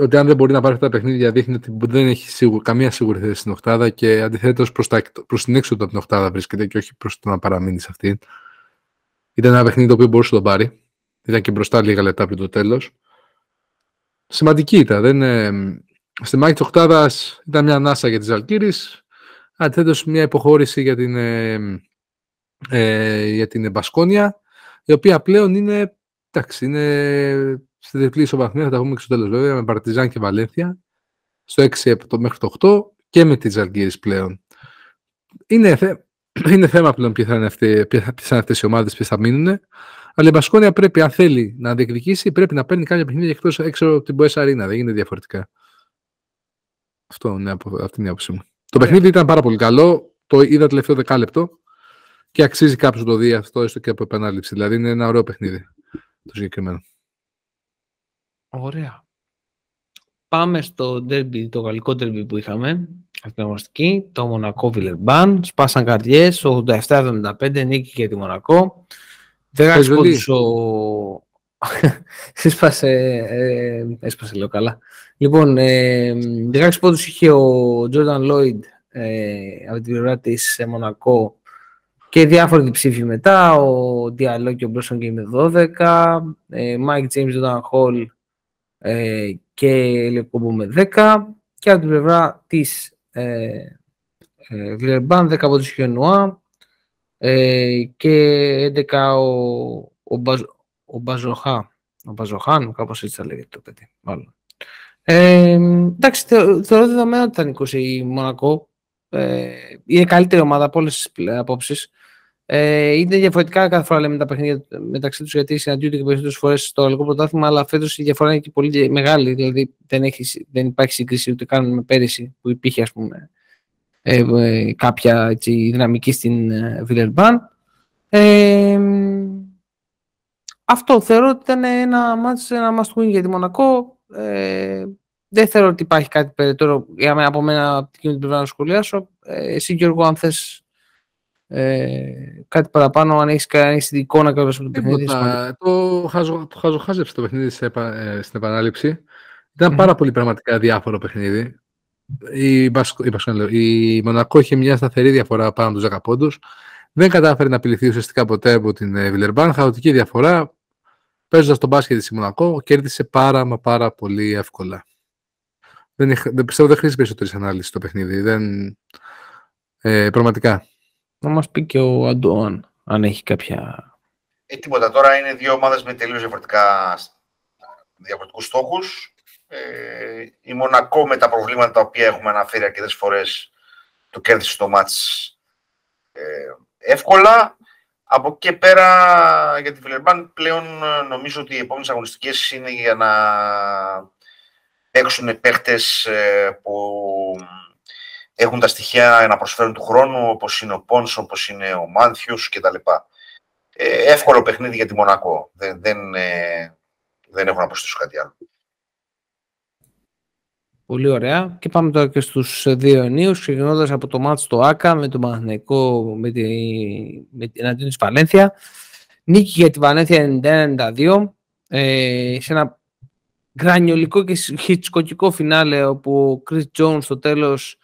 ότι αν δεν μπορεί να πάρει αυτά τα παιχνίδια δείχνει ότι δεν έχει σίγουρα, καμία σίγουρη θέση στην Οχτάδα και αντιθέτως προς προς την έξοδο από την Οχτάδα βρίσκεται και όχι προς το να παραμείνει σε αυτήν. Ήταν ένα παιχνίδι το οποίο μπορούσε να το πάρει. Ήταν και μπροστά λίγα λεπτά πριν το τέλος. Σημαντική ήταν. Δεν, ε, στη μάχη της Οχτάδα ήταν μια ανάσα για τη Ζαλκύρη. Αντιθέτως, μια υποχώρηση για την, ε, ε, για την Μπασκόνια, η οποία πλέον είναι, εντάξει, είναι στη διπλή ισοβαθμία, θα τα πούμε και στο τέλος βέβαια, με Παρτιζάν και Βαλένθια, στο 6 μέχρι το 8 και με τη Ζαλγκύρη πλέον. Είναι, θε... είναι θέμα πλέον ποιε θα είναι, αυτοί, αυτές οι ομάδες, ποιε θα μείνουν. Αλλά η Μπασκόνια πρέπει, αν θέλει να διεκδικήσει, πρέπει να παίρνει κάποια παιχνίδια εκτός έξω από την Μποέσσα Αρίνα. Δεν γίνεται διαφορετικά. Αυτό είναι αυτή είναι η άποψή μου. Το ναι. παιχνίδι ήταν πάρα πολύ καλό. Το είδα τελευταίο δεκάλεπτο και αξίζει κάποιος να το δει αυτό έστω και από επανάληψη. Δηλαδή είναι ένα ωραίο παιχνίδι το συγκεκριμένο. Ωραία. Πάμε στο derby, το γαλλικό derby που είχαμε, αυτή το Μονακό Βιλερμπάν. Σπάσαν καρδιές, 87-75, νίκη για τη Μονακό. Δεν πόντους ο... Έσπασε, ε, έσπασε λέω καλά. Λοιπόν, ε, 16 πόντους είχε ο Τζόρνταν Λόιντ ε, από την πλευρά της ε, Μονακό και διάφοροι ψήφοι μετά. Ο Διαλό και ο Μπρόσον και με 12. Ε, Mike James, Jordan Hall ε, και Λεκόμπο με 10 και από την πλευρά της ε, ε, Βιλερμπάν 10 από τους Χιονουά ε, και 11 ο, ο, Μπαζ, ο Μπαζοχά ο Μπαζοχάν, κάπως έτσι θα λέγεται το παιδί μάλλον. Ε, εντάξει, θεωρώ δεδομένο ότι ήταν 20 η Μονακό. Ε, είναι καλύτερη ομάδα από όλες τις απόψεις. Ε, είναι διαφορετικά κάθε φορά λέμε τα παιχνίδια μεταξύ τους γιατί συναντιούνται και περισσότερες φορές στο ελληνικό πρωτάθλημα, αλλά φέτος η διαφορά είναι και πολύ μεγάλη. Δηλαδή δεν, έχει, δεν υπάρχει σύγκριση ούτε καν με πέρυσι που υπήρχε ας πούμε, ε, ε, κάποια έτσι, δυναμική στην ε, Βιλερμπάν. Ε, αυτό θεωρώ ότι ήταν ένα μάτς, ένα must για τη Μονακό. Ε, δεν θεωρώ ότι υπάρχει κάτι περαιτέρω για μένα, από μένα από την πλευρά να σχολιάσω. Ε, εσύ Γιώργο, αν θες ε, κάτι παραπάνω, αν έχεις κάνει την εικόνα κάποιο από το παιχνίδι. Το, χαζο, το χαζοχάζεψε το παιχνίδι σε, ε, στην επανάληψη. Ήταν πάρα πολύ πραγματικά διάφορο παιχνίδι. Η, Μπασκο, η, η Μονακό είχε μια σταθερή διαφορά πάνω από τους 10 πόντους. Δεν κατάφερε να απειληθεί ουσιαστικά ποτέ από την ε, Βιλερμπάν. Χαοτική διαφορά. Παίζοντας τον μπάσκετ της Μονακό, κέρδισε πάρα μα πάρα πολύ εύκολα. Δεν, δεν πιστεύω δεν χρήζει περισσότερης ανάλυσης το παιχνίδι. Δεν, ε, πραγματικά. Να μας πει και ο Αντώαν, αν έχει κάποια... Ε, τίποτα. Τώρα είναι δύο ομάδες με τελείως διαφορετικά διαφορετικούς στόχους. Ε, η Μονακό με τα προβλήματα τα οποία έχουμε αναφέρει αρκετές φορές το κέρδισε το μάτς ε, εύκολα. Από εκεί και πέρα για τη Βιλερμπάν πλέον ε, νομίζω ότι οι επόμενες αγωνιστικές είναι για να παίξουν παίχτες ε, που έχουν τα στοιχεία να προσφέρουν του χρόνου, όπως είναι ο Πόνσο, όπως είναι ο Μάνθιου κτλ. Ε, εύκολο παιχνίδι για τη Μονακό. Δεν, δεν, ε, δεν έχω να προσθέσω κάτι άλλο. Πολύ ωραία. Και πάμε τώρα και στους δύο ενίους, ξεκινώντας από το μάτς στο ΆΚΑ με το Μαθηναϊκό με τη, με την εναντίον της Βαλένθια. Νίκη για τη Βαλένθια 91-92 ε, σε ένα γρανιολικό και χιτσκοκικό φινάλε όπου ο Chris Jones στο τέλος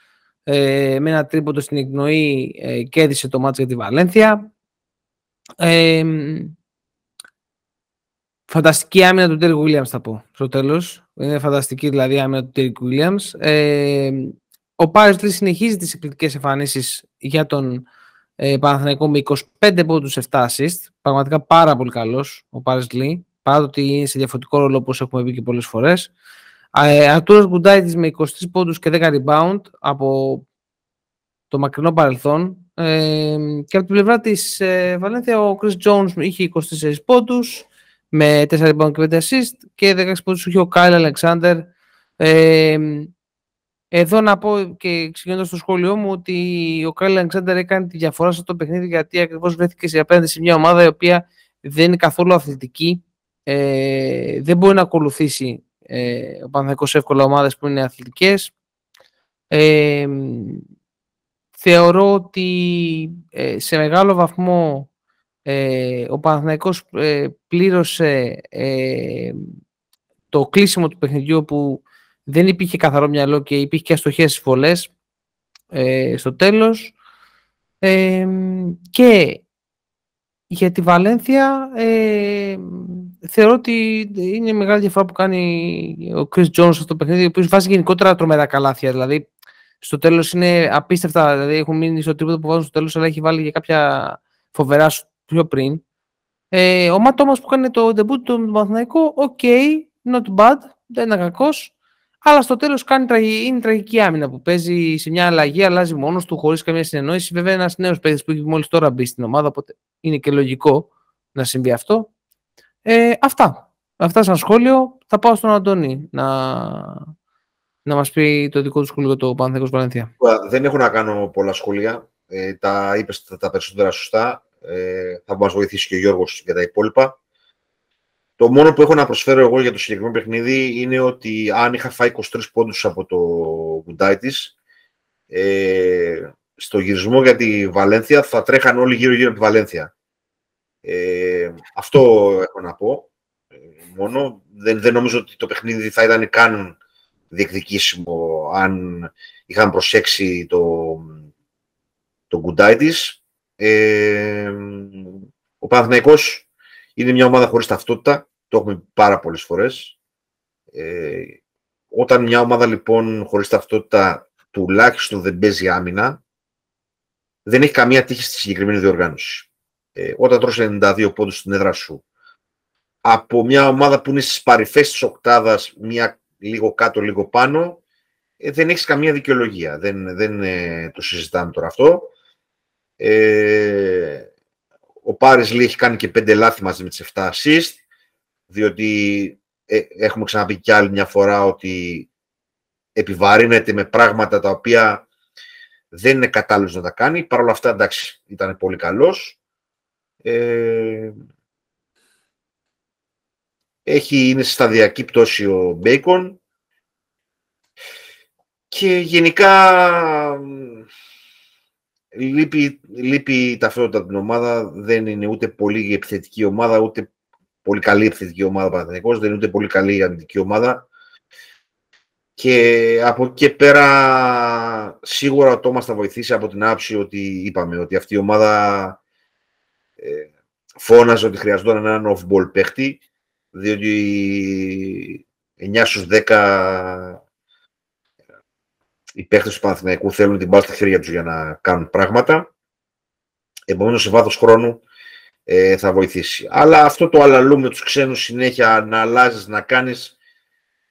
ε, με ένα τρίποντο στην εκνοή ε, κέρδισε το μάτσο για τη Βαλένθια. Ε, φανταστική άμυνα του Τέρικ Βίλιαμς θα πω στο τέλος. Είναι φανταστική δηλαδή άμυνα του Τέρικ Βίλιαμς. Ε, ο Πάρης συνεχίζει τις εκπληκτικές εμφανίσεις για τον ε, Παναθηναϊκό με 25 πόντους 7 assist. Πραγματικά πάρα πολύ καλός ο Πάρης Λί, παρά το ότι είναι σε διαφορετικό ρόλο όπως έχουμε πει και πολλές φορές. Ε, Αρτούρος Γκουντάιτης με 23 πόντους και 10 rebound από το μακρινό παρελθόν. Ε, και από την πλευρά της ε, Βαλένθια ο Chris Jones είχε 24 πόντους με 4 rebound και 5 assist και 16 πόντους είχε ο Kyle Alexander ε, εδώ να πω και ξεκινώντας το σχόλιο μου ότι ο Κάιλ Αλεξάνδρ έκανε τη διαφορά στο παιχνίδι γιατί ακριβώς βρέθηκε σε απέναντι σε μια ομάδα η οποία δεν είναι καθόλου αθλητική. Ε, δεν μπορεί να ακολουθήσει ε, ο Παναθηναϊκός εύκολα ομάδες που είναι αθλητικές. Ε, θεωρώ ότι ε, σε μεγάλο βαθμό ε, ο Παναθηναϊκός ε, πλήρωσε το κλείσιμο του παιχνιδιού που δεν υπήρχε καθαρό μυαλό και υπήρχε και αστοχές βολές ε, στο τέλος. Ε, και για τη Βαλένθια ε, θεωρώ ότι είναι μεγάλη διαφορά που κάνει ο Chris Jones στο παιχνίδι, ο οποίος βάζει γενικότερα τρομερά καλάθια. Δηλαδή, στο τέλος είναι απίστευτα. Δηλαδή, έχουν μείνει στο τρίποδο που βάζουν στο τέλος, αλλά έχει βάλει και κάποια φοβερά σου πιο πριν. Ε, ο Ματ που κάνει το debut του Μαθηναϊκού, ok, not bad, δεν είναι κακός. Αλλά στο τέλος κάνει είναι τραγική άμυνα που παίζει σε μια αλλαγή, αλλάζει μόνος του χωρίς καμία συνεννόηση. Βέβαια, ένας νέος παίκτης που έχει μόλις τώρα μπει στην ομάδα, οπότε είναι και λογικό να συμβεί αυτό. Ε, αυτά. Αυτά σαν σχόλιο. Θα πάω στον Αντώνη να, να μας πει το δικό του σχόλιο για το Παναθέκο Βαλένθια. Δεν έχω να κάνω πολλά σχόλια. Ε, τα είπες τα περισσότερα σωστά. Ε, θα μας βοηθήσει και ο Γιώργος για τα υπόλοιπα. Το μόνο που έχω να προσφέρω εγώ για το συγκεκριμένο παιχνίδι είναι ότι αν είχα φάει 23 πόντους από το Γκουντάι ε, στο γυρισμό για τη Βαλένθια θα τρέχαν όλοι γύρω-γύρω από τη Βαλένθια. Ε, αυτό έχω να πω. Ε, μόνο. Δεν, δεν νομίζω ότι το παιχνίδι θα ήταν καν διεκδικήσιμο αν είχαν προσέξει το, το Γκουντάι Ε, ο Παναθηναϊκός είναι μια ομάδα χωρίς ταυτότητα, το έχουμε πάρα πολλές φορές. Ε, όταν μια ομάδα λοιπόν χωρίς ταυτότητα τουλάχιστον δεν παίζει άμυνα, δεν έχει καμία τύχη στη συγκεκριμένη διοργάνωση. Ε, όταν τρως 92 πόντους στην έδρα σου, από μια ομάδα που είναι στις παρυφές της οκτάδας, μια λίγο κάτω, λίγο πάνω, ε, δεν έχεις καμία δικαιολογία. Δεν, δεν ε, το συζητάμε τώρα αυτό. Ε, ο Πάρης Λί έχει κάνει και πέντε λάθη μαζί με τις 7 assist, διότι ε, έχουμε ξαναπεί κι άλλη μια φορά ότι επιβαρύνεται με πράγματα τα οποία δεν είναι κατάλληλος να τα κάνει. Παρ' όλα αυτά, εντάξει, ήταν πολύ καλός. Ε, έχει, είναι σε σταδιακή πτώση ο Μπέικον. Και γενικά λείπει, λείπει η ταυτότητα την ομάδα. Δεν είναι ούτε πολύ επιθετική ομάδα, ούτε πολύ καλή επιθετική ομάδα Παναθηναϊκός, δεν είναι ούτε πολύ καλή αμυντική ομάδα. Και από εκεί και πέρα σίγουρα ο Τόμας θα βοηθήσει από την άψη ότι είπαμε ότι αυτή η ομάδα ε, φώναζε ότι χρειαζόταν έναν off-ball παίχτη, διότι 9 στους 10 οι παίχτες του Παναθηναϊκού θέλουν την μπάλα στα χέρια τους για να κάνουν πράγματα. Επομένως, σε βάθος χρόνου ε, θα βοηθήσει. Αλλά αυτό το αλλαλού με τους ξένους συνέχεια να αλλάζεις, να κάνεις,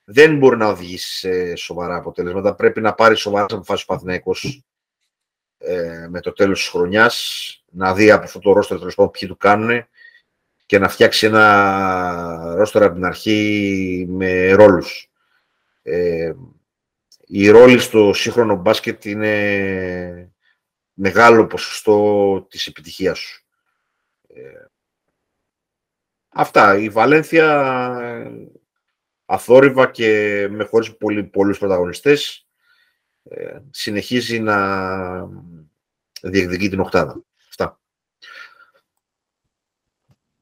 δεν μπορεί να οδηγήσει σε σοβαρά αποτελέσματα. Πρέπει να πάρεις σοβαρά αποφάσεις ο Παναθηναϊκός ε, με το τέλος της χρονιάς, να δει από αυτό το ρόστερ τέλος πάντων ποιοι του κάνουν και να φτιάξει ένα ρόστερ από την αρχή με ρόλους. Ε, η ρόλη στο σύγχρονο μπάσκετ είναι μεγάλο ποσοστό της επιτυχίας σου. Ε, αυτά. Η Βαλένθια αθόρυβα και με χωρίς πολύ, πολλούς πρωταγωνιστές ε, συνεχίζει να διεκδικεί την οκτάδα. Αυτά.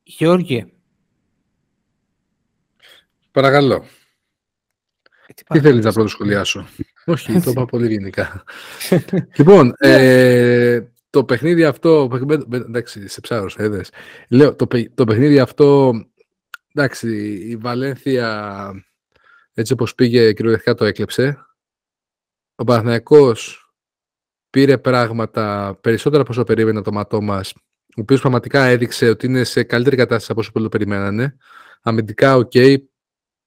Γιώργη. Παρακαλώ. Τι θέλεις να πρώτο σχολιάσω. Όχι, το είπα πολύ γενικά. λοιπόν, ναι. ε, το παιχνίδι αυτό. Εντάξει, σε ψάρο, έδες. Λέω, το, το παιχνίδι αυτό. Εντάξει, η Βαλένθια έτσι όπως πήγε κυριολεκτικά το έκλεψε. Ο Παναθηναϊκός πήρε πράγματα περισσότερα από όσο περίμενε τον Ματ Τόμας, ο οποίος πραγματικά έδειξε ότι είναι σε καλύτερη κατάσταση από όσο πολλοί περιμένανε. Αμυντικά, ok, okay,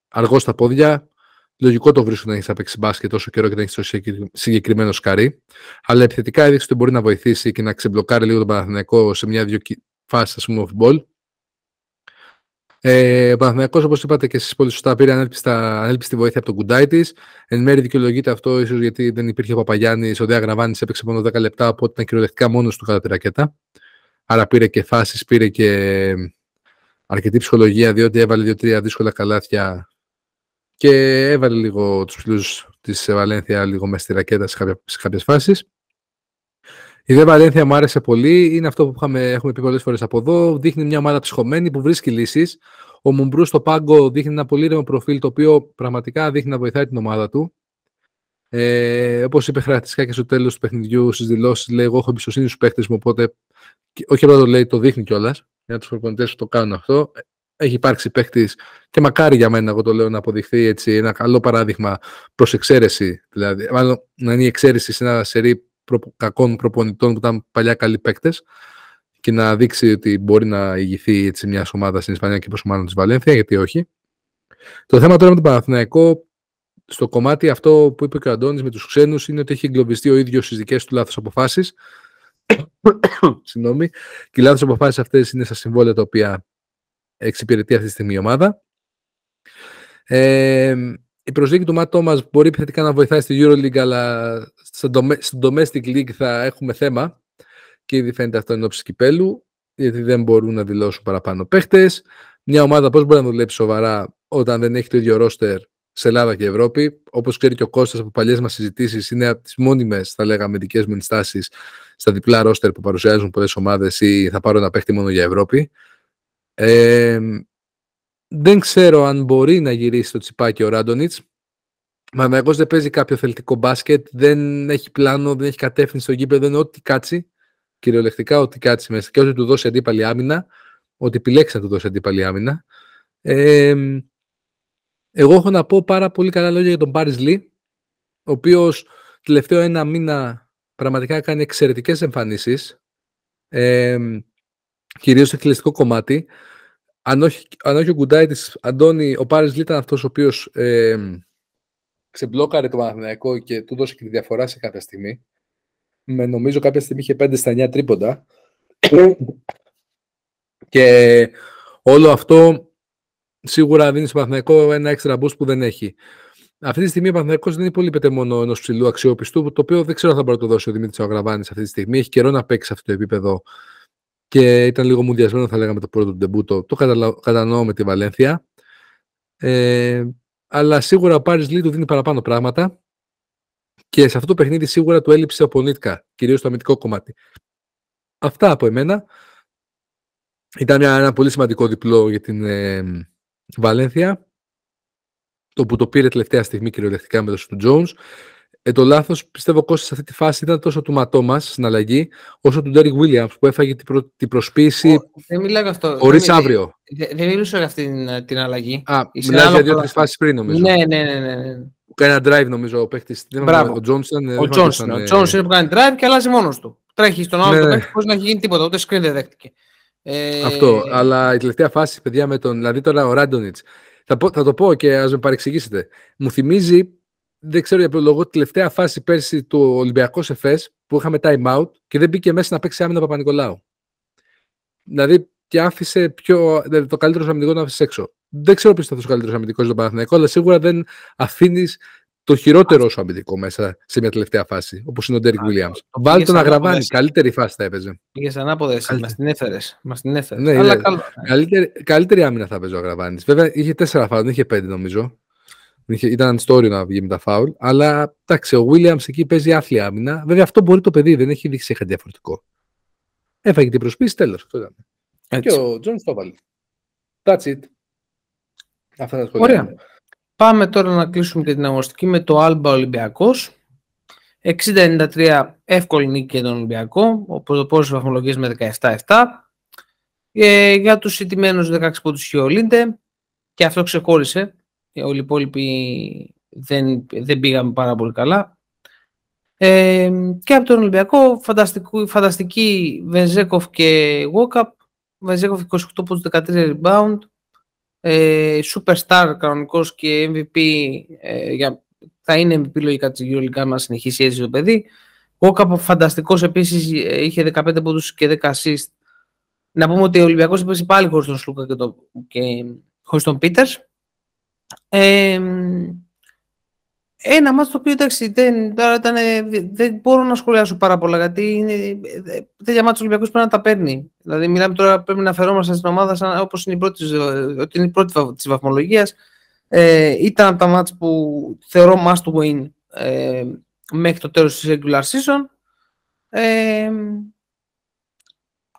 αργός στα πόδια. Λογικό το βρίσκω να έχεις παίξει μπάσκετ τόσο καιρό και να έχεις τόσο συγκεκριμένο σκαρί. Αλλά επιθετικά έδειξε ότι μπορεί να βοηθήσει και να ξεμπλοκάρει λίγο τον Παναθηναϊκό σε μια-δυο φάσεις, ας πούμε, off ball. Ε, ο Παναθηναϊκός, όπως είπατε και εσείς πολύ σωστά, πήρε ανέλπιστη βοήθεια από τον Γκουντάιτις. Εν μέρει δικαιολογείται αυτό, ίσως γιατί δεν υπήρχε ο Παπαγιάννης, ο Δέα Γραβάνης έπαιξε μόνο 10 λεπτά, οπότε ήταν κυριολεκτικά μόνος του κατά τη ρακέτα. Άρα πήρε και φάσεις, πήρε και αρκετή ψυχολογία, διότι έβαλε δύο-τρία δύσκολα καλάθια και έβαλε λίγο τους ψηλούς της Βαλένθια λίγο μέσα στη ρακέτα σε, κάποια, σε κάποιες φάσεις. Η Δε Βαλένθια μου άρεσε πολύ. Είναι αυτό που είχαμε, έχουμε πει πολλές φορές από εδώ. Δείχνει μια ομάδα ψυχωμένη που βρίσκει λύσεις. Ο Μουμπρού στο πάγκο δείχνει ένα πολύ ρεμό προφίλ το οποίο πραγματικά δείχνει να βοηθάει την ομάδα του. Ε, Όπως είπε χαρακτηριστικά και στο τέλος του παιχνιδιού στις δηλώσεις, λέει: Εγώ έχω εμπιστοσύνη στους παίχτε μου. Οπότε, όχι απλά το λέει, το δείχνει κιόλας. Για τους προπονητές που το κάνουν αυτό. Έχει υπάρξει παίχτη και μακάρι για μένα, εγώ το λέω, να αποδειχθεί έτσι, ένα καλό παράδειγμα προς εξαίρεση. Δηλαδή, μάλλον να είναι η εξαίρεση σε ένα σερί προ, κακών προπονητών που ήταν παλιά καλοί παίκτες και να δείξει ότι μπορεί να ηγηθεί έτσι μιας ομάδας στην Ισπανία και πόσο μάλλον της Βαλένθια, γιατί όχι. Το θέμα τώρα με τον Παναθηναϊκό, στο κομμάτι αυτό που είπε και ο Αντώνης με τους ξένους, είναι ότι έχει εγκλωβιστεί ο ίδιος στις δικές του λάθος αποφάσεις. Συγγνώμη. Και οι λάθος αποφάσεις αυτές είναι στα συμβόλαια τα οποία εξυπηρετεί αυτή τη στιγμή η ομάδα. Ε, η προσδίκη του Ματ Τόμα μπορεί επιθετικά να βοηθάει στη EuroLeague, αλλά στο Domestic League θα έχουμε θέμα. Και ήδη φαίνεται αυτό εν ώψη κυπέλου, γιατί δεν μπορούν να δηλώσουν παραπάνω παίχτες. Μια ομάδα πώς μπορεί να δουλέψει σοβαρά όταν δεν έχει το ίδιο ρόστερ σε Ελλάδα και Ευρώπη; Όπως ξέρει και ο Κώστας από παλιές μας συζητήσεις, είναι από τις μόνιμες, θα λέγαμε, δικές μου ενστάσεις στα διπλά ρόστερ που παρουσιάζουν πολλές ομάδες ή θα πάρω ένα παίχτη μόνο για Ευρώπη. Ε, δεν ξέρω αν μπορεί να γυρίσει το τσιπάκι ο Ράντονιτς. Μα εγώ δεν παίζει κάποιο θελτικό μπάσκετ, δεν έχει πλάνο, δεν έχει κατεύθυνση στο γήπεδο, δεν είναι ό,τι κάτσει. Κυριολεκτικά ό,τι κάτσει μέσα. Και ό,τι του δώσει αντίπαλη άμυνα, ότι επιλέξει να του δώσει αντίπαλη άμυνα. Ε, εγώ έχω να πω πάρα πολύ καλά λόγια για τον Πάρις Λί, ο οποίος τελευταίο ένα μήνα πραγματικά κάνει εξαιρετικές εμφανίσεις. Ε, Κυρίως στο εκτελεστικό κομμάτι αν όχι, αν όχι ο Γκουντάιτης, Αντώνη, ο Πάρης Λί ήταν αυτός ο οποίος ε, ξεμπλόκαρε το Παναθηναϊκό και του δώσε και τη διαφορά σε κάποια στιγμή. Με νομίζω κάποια στιγμή είχε 5 στα 9 τρίποντα. και όλο αυτό σίγουρα δίνει στο Παναθηναϊκό ένα έξτρα boost που δεν έχει. Αυτή τη στιγμή ο Παναθηναϊκός δεν υπολείπεται μόνο ενός ψηλού αξιόπιστου, το οποίο δεν ξέρω αν θα μπορεί να το δώσει ο Δημήτρης Αγραβάνης αυτή τη στιγμή. Έχει καιρό να παίξει σε αυτό το επίπεδο και ήταν λίγο μουδιασμένο θα λέγαμε το πρώτο του ντεμπούτο. Το κατανοώ με τη Βαλένθια. Ε, αλλά σίγουρα ο Πάρις Λί του δίνει παραπάνω πράγματα και σε αυτό το παιχνίδι σίγουρα του έλειψε ο Πονίτκα, κυρίως το αμυντικό κομμάτι. Αυτά από εμένα. Ήταν μια, ένα πολύ σημαντικό διπλό για την ε, Βαλένθια, το που το πήρε τελευταία στιγμή κυριολεκτικά με το του Jones. Ε, το λάθος πιστεύω Κώστας σε αυτή τη φάση ήταν τόσο του Ματόμα στην αλλαγή, όσο του Ντέρικ Γουίλιαμς που έφαγε την, προ... την προσποίηση. δεν μιλάω για αυτό. Χωρίς αύριο. Δεν, δεν μιλούσα για αυτή την, την αλλαγή. Α, μιλάω για δύο-τρεις φάσεις πριν νομίζω. Ναι, ναι, ναι. ναι, ναι. Που κάνει ένα drive νομίζω ο παίχτη. Ο Τζόνσον. Ο Τζόνσον ο Τζόνσον που κάνει drive και αλλάζει μόνος του. Τρέχει στον άλλο ναι, ναι. παίχτη χωρίς να έχει γίνει τίποτα. Ούτε screen δεν δέχτηκε. Ε... Αυτό. Αλλά η τελευταία φάση, παιδιά, με τον. Δηλαδή τώρα ο Ράντονιτς. Θα, θα το πω και ας με παρεξηγήσετε. Μου θυμίζει δεν ξέρω για ποιο λόγο, τη τελευταία φάση πέρσι του Ολυμπιακού Εφές που είχαμε time out και δεν μπήκε μέσα να παίξει άμυνα Παπα-Νικολάου. Δηλαδή και άφησε πιο, δηλαδή, το καλύτερο σου αμυντικό να αφήσεις έξω. Δεν ξέρω ποιος θα αυτό ο καλύτερος αμυντικός στον Παναθηναϊκό, αλλά σίγουρα δεν αφήνεις το χειρότερο σου αμυντικό μέσα σε μια τελευταία φάση, όπως είναι ο Ντέρικ Βίλιαμ. Βάλει τον Αγραβάνη, καλύτερη φάση θα έπαιζε. Πήγες ανάποδα, μας την έφερες. Μας την έφερες. Ναι, αλλά ναι. Καλύτερη, καλύτερη άμυνα θα έπαιζε ο Αγραβάνη. Βέβαια είχε τέσσερα φάουλ, δεν είχε πέντε νομίζω. Ήταν story να βγει με τα φάουλ. Αλλά εντάξει, ο Williams εκεί παίζει άθλια άμυνα. Βέβαια αυτό μπορεί το παιδί, δεν έχει δείξει κάτι διαφορετικό. Έφαγε την προσποίηση, τέλος. Αυτό ήταν. Και ο Τζόνσον το βάλει. That's it. Αυτά τα σχόλια. Ωραία. Πάμε τώρα να κλείσουμε και την αγωνιστική με το Alba Ολυμπιακός. 60-93 εύκολη νίκη για τον Ολυμπιακό. Ο πρωτοπόρος βαθμολογίας με 17-7. Ε, για τους ηττημένους 16 πόντους είχε ο Ολίντε. Και αυτό ξεχώρισε όλοι οι υπόλοιποι δεν, δεν πήγαμε πάρα πολύ καλά. Ε, και από τον Ολυμπιακό, φανταστική Βεζέκοφ και Walkup. Βεζέκοφ 28 πόντους 13 rebound. Ε, superstar κανονικός και MVP ε, για, θα είναι MVP λογικά της EuroLeague αν συνεχίσει έτσι το παιδί. Walkup φανταστικός επίσης είχε 15 πόντους και 10 assist. Να πούμε ότι ο Ολυμπιακός έπαιζε πάλι χωρίς τον Σλούκα και, το, και χωρίς τον Πίτερς. Ε, ένα μάτι το οποίο εντάξει, δεν, τώρα ήταν, δεν μπορώ να σχολιάσω πάρα πολλά γιατί είναι, τέτοια μάτια Ολυμπιακού πρέπει να τα παίρνει. Δηλαδή, μιλάμε τώρα πρέπει να φερόμαστε στην ομάδα όπως είναι η πρώτη, ότι είναι η πρώτη της βαθμολογίας. Ε, ήταν από τα μάτια που θεωρώ must win ε, μέχρι το τέλος της regular season. Ε,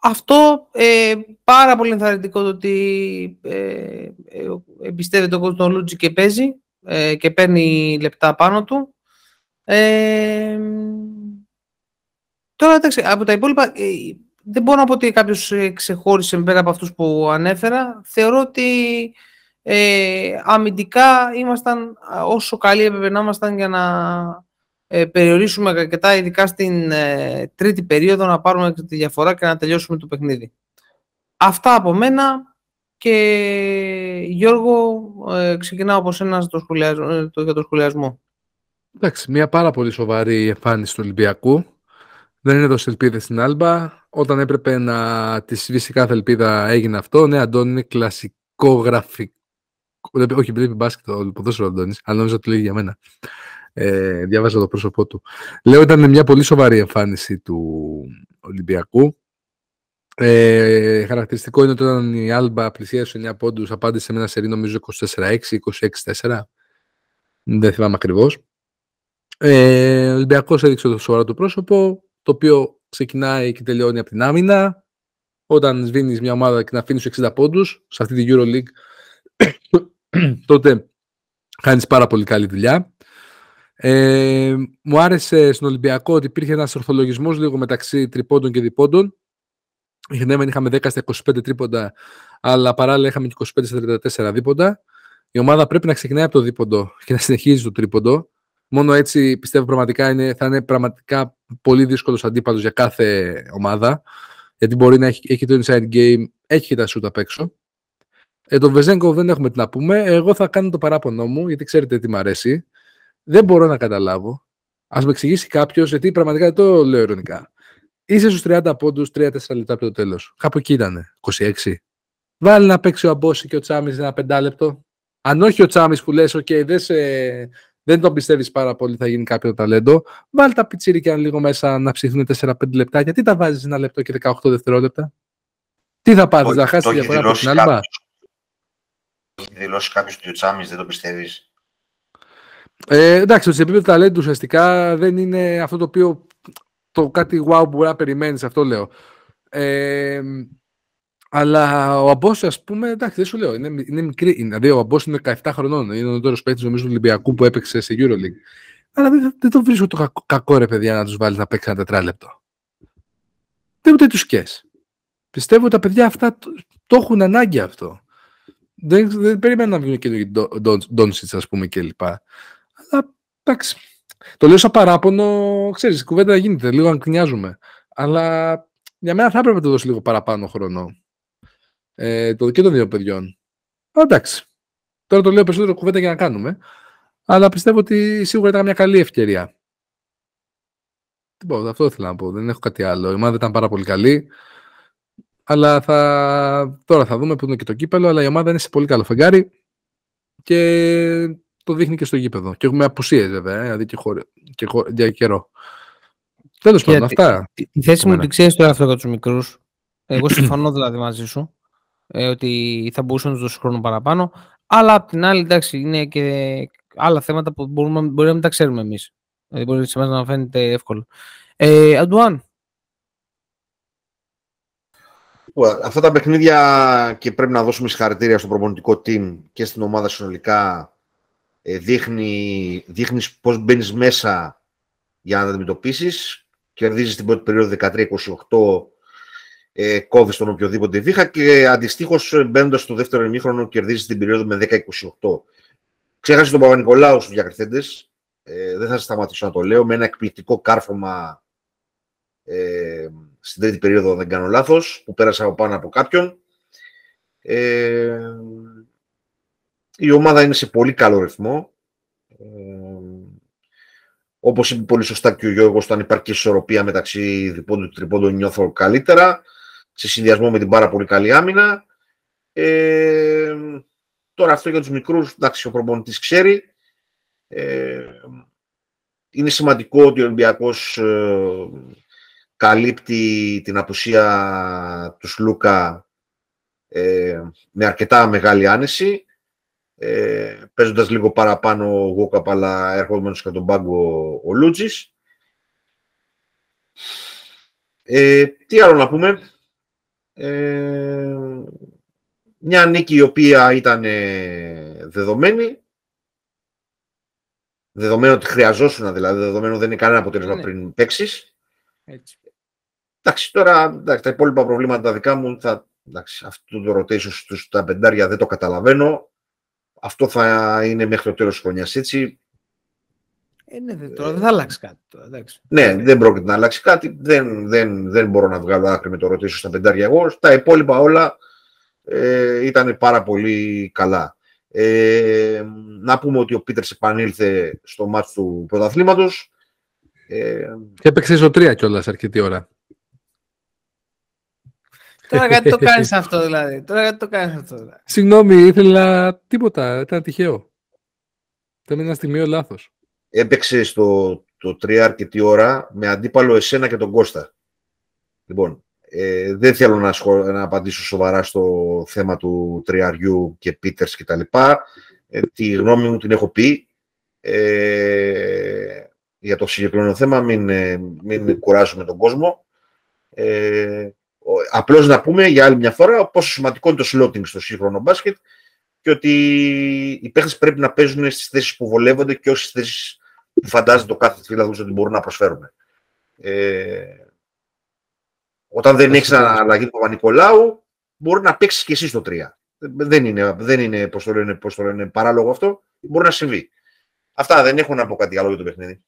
αυτό ε, πάρα πολύ ενθαρρυντικό το ότι ε, ε, εμπιστεύεται ο κόσμος Λούτζι και παίζει ε, και παίρνει λεπτά πάνω του. Ε, τώρα, εντάξει, από τα υπόλοιπα, ε, δεν μπορώ να πω ότι κάποιος ε, ξεχώρισε πέρα από αυτούς που ανέφερα. Θεωρώ ότι ε, αμυντικά ήμασταν όσο καλοί έπρεπε να ήμασταν για να ε, περιορίσουμε αρκετά, ειδικά στην τρίτη περίοδο, να πάρουμε τη διαφορά και να τελειώσουμε το παιχνίδι. Αυτά από μένα. Και Γιώργο, ε, ξεκινάω από σένα το σχολιασμό, ε, το, για το σχολιασμό. Εντάξει, μια πάρα πολύ σοβαρή εμφάνιση του Ολυμπιακού. Δεν έδωσε ελπίδες στην Άλμπα. Όταν έπρεπε να τη σβήσει κάθε ελπίδα έγινε αυτό. Ναι, Αντώνη, είναι κλασικό γραφικό. Όχι, πρέπει μπάσκετ το ποδόσφαιρο Αντώνης, αλλά νομίζω ότι λέει για μένα. Ε, διάβαζα το πρόσωπό του. Λέω ήταν μια πολύ σοβαρή εμφάνιση του Ολυμπιακού. Ε, χαρακτηριστικό είναι ότι όταν η Άλμπα πλησίασε 9 πόντους, απάντησε με ένα σερί νομίζω 24-6, 26-4. Δεν θυμάμαι ακριβώς. Ε, ο Ολυμπιακός έδειξε το σοβαρό του πρόσωπο, το οποίο ξεκινάει και τελειώνει από την άμυνα. Όταν σβήνεις μια ομάδα και να αφήνεις 60 πόντους σε αυτή τη Euroleague, τότε κάνεις πάρα πολύ καλή δουλειά. Ε, μου άρεσε στον Ολυμπιακό ότι υπήρχε ένας ορθολογισμός λίγο μεταξύ τριπώντων και διπώντων. Ναι, είχαμε 10 στα 25 τρίποντα, αλλά παράλληλα είχαμε και 25 στα 34 δίποντα. Η ομάδα πρέπει να ξεκινάει από το δίποντο και να συνεχίζει το τρίποντο. Μόνο έτσι πιστεύω πραγματικά είναι, θα είναι πραγματικά πολύ δύσκολος αντίπαλος για κάθε ομάδα. Γιατί μπορεί να έχει, έχει το inside game, έχει και τα shoot απ' έξω. Ε, τον Βεζέγκο δεν έχουμε τι να πούμε. Εγώ θα κάνω το παράπονο μου, γιατί ξέρετε τι μου αρέσει. Δεν μπορώ να καταλάβω. Α με εξηγήσει κάποιος, γιατί πραγματικά δεν το λέω ειρωνικά. Είσαι στους 30 πόντους, 3-4 λεπτά από το τέλος. Κάπου εκεί ήταν. 26. Βάλει να παίξει ο Αμπόση και ο Τσάμις ένα πεντάλεπτο. Αν όχι ο Τσάμις που λες, OK, δεν, σε... δεν τον πιστεύεις πάρα πολύ, θα γίνει κάποιο ταλέντο. Βάλει τα πιτσίρικα λίγο μέσα να ψηθούν 4-5 λεπτά. Γιατί τα βάζεις ένα λεπτό και 18 δευτερόλεπτα; Τι θα πάρει, να χάσεις τη διαφορά από την άλλη. Έχει δηλώσει κάποιος ότι ο Τσάμις δεν το πιστεύεις. Ε, εντάξει, σε επίπεδο ταλέντου ουσιαστικά δεν είναι αυτό το οποίο το κάτι wow που μπορεί να περιμένεις, αυτό λέω. Ε, αλλά ο Αμπός, ας πούμε, εντάξει, δεν σου λέω, είναι, είναι μικρή. Δηλαδή, ο Αμπός είναι 17 χρονών. Είναι ο τώρα παίκτης, νομίζω, του Ολυμπιακού που έπαιξε σε Euroleague. Αλλά δεν, δεν το βρίσκω το κακό, κακό ρε παιδιά να τους βάλεις να παίξει ένα τετράλεπτο. Δεν ούτε τους σκέ. Πιστεύω ότι τα παιδιά αυτά το, το έχουν ανάγκη αυτό. Δεν, δεν περιμένω να βγουν και οι Ντόνσιτς, ας πούμε, κλπ. Αλλά εντάξει, το λέω σαν παράπονο, ξέρεις, η κουβέντα γίνεται, λίγο αν κρινιάζουμε. Αλλά για μένα θα έπρεπε να το δώσει λίγο παραπάνω χρόνο. Ε, το και των δύο παιδιών. Α, εντάξει. Τώρα το λέω περισσότερο κουβέντα για να κάνουμε. Αλλά πιστεύω ότι σίγουρα ήταν μια καλή ευκαιρία. Λοιπόν, αυτό ήθελα να πω. Δεν έχω κάτι άλλο. Η ομάδα ήταν πάρα πολύ καλή. Αλλά θα... τώρα θα δούμε που είναι και το κύπελο. Αλλά η ομάδα είναι σε πολύ καλό φεγγάρι. Και το δείχνει και στο γήπεδο. Και έχουμε απουσίες βέβαια, ε, δηλαδή και, χωρί, και χω, για καιρό. Τέλος πάντων, αυτά. Η θέση μου την ξέρεις τώρα αυτό για τους μικρούς. Εγώ συμφωνώ δηλαδή μαζί σου ε, ότι θα μπορούσαν να τους δώσουν χρόνο παραπάνω. Αλλά απ' την άλλη, εντάξει, είναι και άλλα θέματα που μπορούμε, μπορεί να μην τα ξέρουμε εμείς. Δηλαδή, μπορεί σε εμάς να φαίνεται εύκολο. Ε, Αντουάν. Αυτά τα παιχνίδια και πρέπει να δώσουμε συγχαρητήρια στο προπονητικό team και στην ομάδα συνολικά ε, δείχνει, δείχνεις πώς μπαίνεις μέσα για να τα αντιμετωπίσεις. Κερδίζεις την πρώτη περίοδο 13-28, ε, κόβεις τον οποιοδήποτε βήχα και αντιστοίχως μπαίνοντας στο δεύτερο ημίχρονο κερδίζεις την περίοδο με 10-28. Ξέχασε τον Παπα-Νικολάου στους διακριθέντες. ε, δεν θα σταματήσω να το λέω, με ένα εκπληκτικό κάρφωμα ε, στην τρίτη περίοδο, δεν κάνω λάθος, που πέρασα από πάνω από κάποιον. Ε, η ομάδα είναι σε πολύ καλό ρυθμό. Ε, όπως είπε πολύ σωστά και ο Γιώργος, όταν υπάρχει ισορροπία μεταξύ διπόντων και τριπώντων νιώθω καλύτερα, σε συνδυασμό με την πάρα πολύ καλή άμυνα. Ε, τώρα αυτό για τους μικρούς, εντάξει, ο προπονητής ξέρει. Ε, είναι σημαντικό ότι ο Ολυμπιακός ε, καλύπτει την απουσία τους Σλούκα ε, με αρκετά μεγάλη άνεση. Ε, παίζοντας λίγο παραπάνω ο Γόκαπ, αλλά έρχομενος και τον πάγκο ο Λούτζης. Ε, τι άλλο να πούμε; Ε, μια νίκη η οποία ήταν ε, δεδομένη. Δεδομένου ότι χρειαζόσουν, δηλαδή, δεδομένου δεν είναι κανένα αποτέλεσμα ναι. πριν παίξεις. Εντάξει, τώρα εντάξει, τα υπόλοιπα προβλήματα τα δικά μου, θα, εντάξει, αυτό το rotation στους τα πεντάρια δεν το καταλαβαίνω. Αυτό θα είναι μέχρι το τέλος της χρονιάς έτσι. Ε, ναι, τώρα δεν θα αλλάξει κάτι. Τώρα, εντάξει. Ναι, δεν πρόκειται να αλλάξει κάτι. Δεν, δεν, δεν μπορώ να βγάλω άκρη με το rotation στα πεντάρια εγώ. Τα υπόλοιπα όλα ε, ήταν πάρα πολύ καλά. Ε, να πούμε ότι ο Πίτερς επανήλθε στο μάτι του πρωταθλήματος. Ε, και έπαιξε στο 3 κιόλας αρκετή ώρα. Τώρα γιατί το κάνεις αυτό δηλαδή. Τώρα γιατί το κάνεις αυτό δηλαδή. Συγγνώμη, ήθελα τίποτα. Ήταν τυχαίο. Ήταν ένα στιγμίο λάθος. Έπαιξε στο το 3 αρκετή ώρα με αντίπαλο εσένα και τον Κώστα. Λοιπόν, ε, δεν θέλω να, να απαντήσω σοβαρά στο θέμα του τριαριού και Πίτερς και τα λοιπά. Ε, τη γνώμη μου την έχω πει. Ε, για το συγκεκριμένο θέμα, μην, ε, μην κουράζουμε τον κόσμο. Ε, απλώς να πούμε για άλλη μια φορά πόσο σημαντικό είναι το slotting στο σύγχρονο μπάσκετ και ότι οι παίχτες πρέπει να παίζουν στις θέσεις που βολεύονται και όχι στις θέσεις που φαντάζεται το κάθε φίλαδος ότι μπορούν να προσφέρουν. Ε, όταν δεν έχεις αναλλαγή του Παπα-Νικολάου, μπορεί να παίξεις και εσύ το 3. Δεν είναι, δεν είναι πώς το λένε, πώς το λένε, παράλογο αυτό. Μπορεί να συμβεί. Αυτά δεν έχω να πω κάτι άλλο για το παιχνίδι.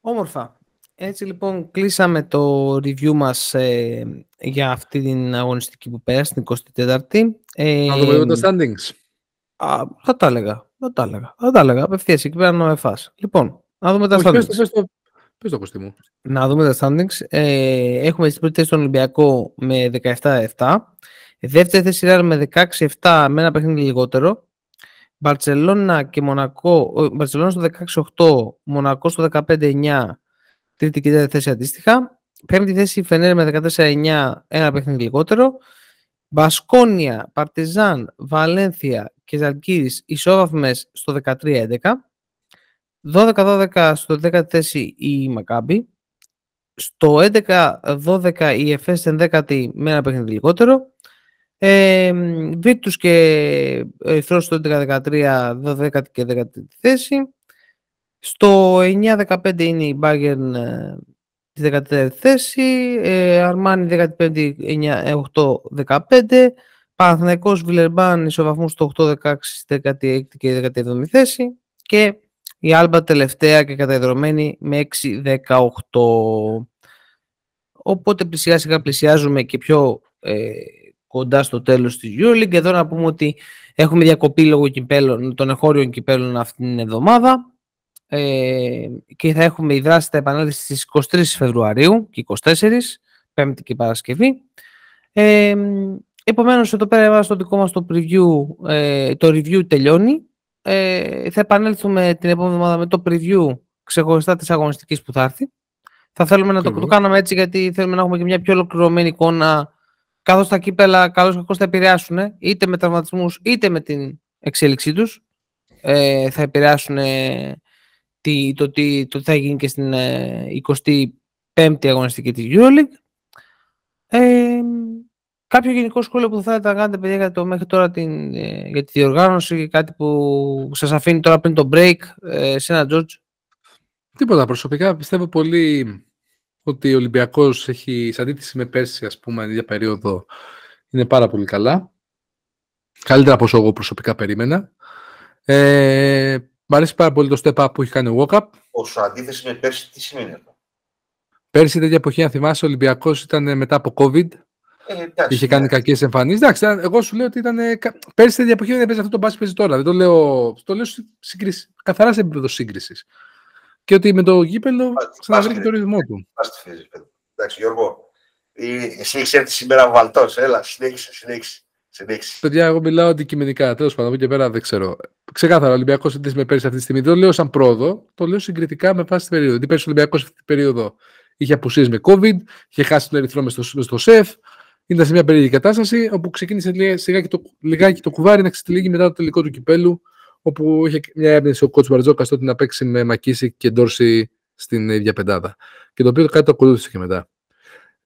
Όμορφα. Έτσι λοιπόν κλείσαμε το review μας ε, για αυτή την αγωνιστική που πέρασε, την 24η. Ε, να δούμε τα standings. Α, θα τα έλεγα. Θα τα έλεγα. Θα τα έλεγα. Απευθείας εκεί πέρα να εφάς. Λοιπόν, να δούμε τα standings. Πες το, πες το, πες το μου. Να δούμε τα standings. Ε, έχουμε στην πρώτη θέση τον Ολυμπιακό με 17-7. Δεύτερη θέση Ρεάλ με 16-7 με ένα παιχνίδι λιγότερο. Μπαρτσελώνα και Μονακό, Μπαρτσελώνα στο 16-8, Μονακό στο 15-9, τρίτη και τέταρτη θέση αντίστοιχα. Πέμπτη θέση Φενέρ με 14-9, ένα παιχνίδι λιγότερο. Μπασκόνια, Παρτιζάν, Βαλένθια και Ζαλκύρης ισόβαθμες στο 13-11. 12-12 στο 10η θέση η Μακάμπη. Στο 11-12 η Εφές 11η με ένα παιχνίδι λιγότερο. Ε, Βίκτους και Ερυθρός στο 11-13, 12η και 10η θέση. Στο 9-15 είναι η Bayern στη 14η θέση. Ε, Αρμάνι 15η, 8-15. Παναθηναϊκός Βιλερμπάν ισοβαθμού στο 8-16 στη 16η και 17η θέση. Και η Άλμπα τελευταία και καταδρομένη με 6-18. Οπότε πλησιά σιγά πλησιάζουμε και πιο ε, κοντά στο τέλος της EuroLeague. Εδώ να πούμε ότι έχουμε διακοπή λόγω κυπέλων, των εχώριων κυπέλων αυτήν την εβδομάδα ε, και θα έχουμε η δράση θα επανέλθει στις 23 Φεβρουαρίου και 24, Πέμπτη και Παρασκευή. Ε, επομένως εδώ πέρα έβαλα στο δικό μας το preview, ε, το review τελειώνει. Ε, θα επανέλθουμε την επόμενη εβδομάδα με το preview ξεχωριστά της αγωνιστικής που θα έρθει. Θα θέλουμε να το, το κάνουμε έτσι γιατί θέλουμε να έχουμε και μια πιο ολοκληρωμένη εικόνα καθώς τα κύπελα καλώς κακώς θα επηρεάσουν είτε με τραυματισμούς είτε με την εξέλιξή τους ε, θα επηρεάσουν τι, το, τι, το τι θα γίνει και στην ε, 25η αγωνιστική της EuroLeague ε, κάποιο γενικό σχόλιο που θα θέλετε να κάνετε παιδιά για το μέχρι τώρα την, ε, για τη διοργάνωση και κάτι που σας αφήνει τώρα πριν το break ε, σε ένα George Τίποτα προσωπικά πιστεύω πολύ ότι ο Ολυμπιακός έχει, σε αντίθεση με πέρσι, ας πούμε, για περίοδο, είναι πάρα πολύ καλά. Καλύτερα από όσο εγώ προσωπικά περίμενα. Ε, Μ' αρέσει πάρα πολύ το step up που έχει κάνει ο Walkup. Όσο αντίθεση με πέρσι, τι σημαίνει αυτό; Πέρσι τέτοια εποχή, αν θυμάσαι, ο Ολυμπιακός ήταν μετά από COVID. Ε, εντάξει, Είχε κάνει ναι. κακές εμφανίσεις. Εντάξει, ήταν- εγώ σου λέω ότι ήταν. ε, κα- Πέρσι τέτοια εποχή δεν παίζει αυτό το μπάσκετ που παίζει τώρα. Δεν το λέω, το λέω σε σύγκριση, καθαρά σε επίπεδο σύγκρισης. Και ότι με το γήπεδο ξαναβρήκε μπάσκετ. το ρυθμό του. Ας τη φύγεις, παιδί. Εντάξει, Γιώργο, ε, εσύ έχεις έρθει σήμερα βαλτός. Έλα, συνέχισε, συνέχισε. Συνέχισε. Παιδιά, εγώ μιλάω αντικειμενικά. Τέλος πάντων, από εκεί και πέρα δεν ξέρω. Ξεκάθαρα, ο Ολυμπιακός αντίθεση με πέρσι αυτή τη στιγμή. Δεν το λέω σαν πρόοδο, το λέω συγκριτικά με βάση την περίοδο. Γιατί πέρσι ο Ολυμπιακός αυτή την περίοδο είχε απουσίες με COVID, είχε χάσει τον ερυθρό μες στο, μες στο σεφ. Ήταν σε μια περίεργη κατάσταση όπου ξεκίνησε λιγάκι, σιγάκι το, λιγάκι το κουβάρι να ξετυλίγει μετά το τελικό του κυπέλου. Όπου είχε μια έμπνευση ο κότσου Μπαρτζόκας τότε να παίξει με Μακίση και Ντόρση στην ίδια πεντάδα. Και το οποίο κάτι το ακολούθησε και μετά.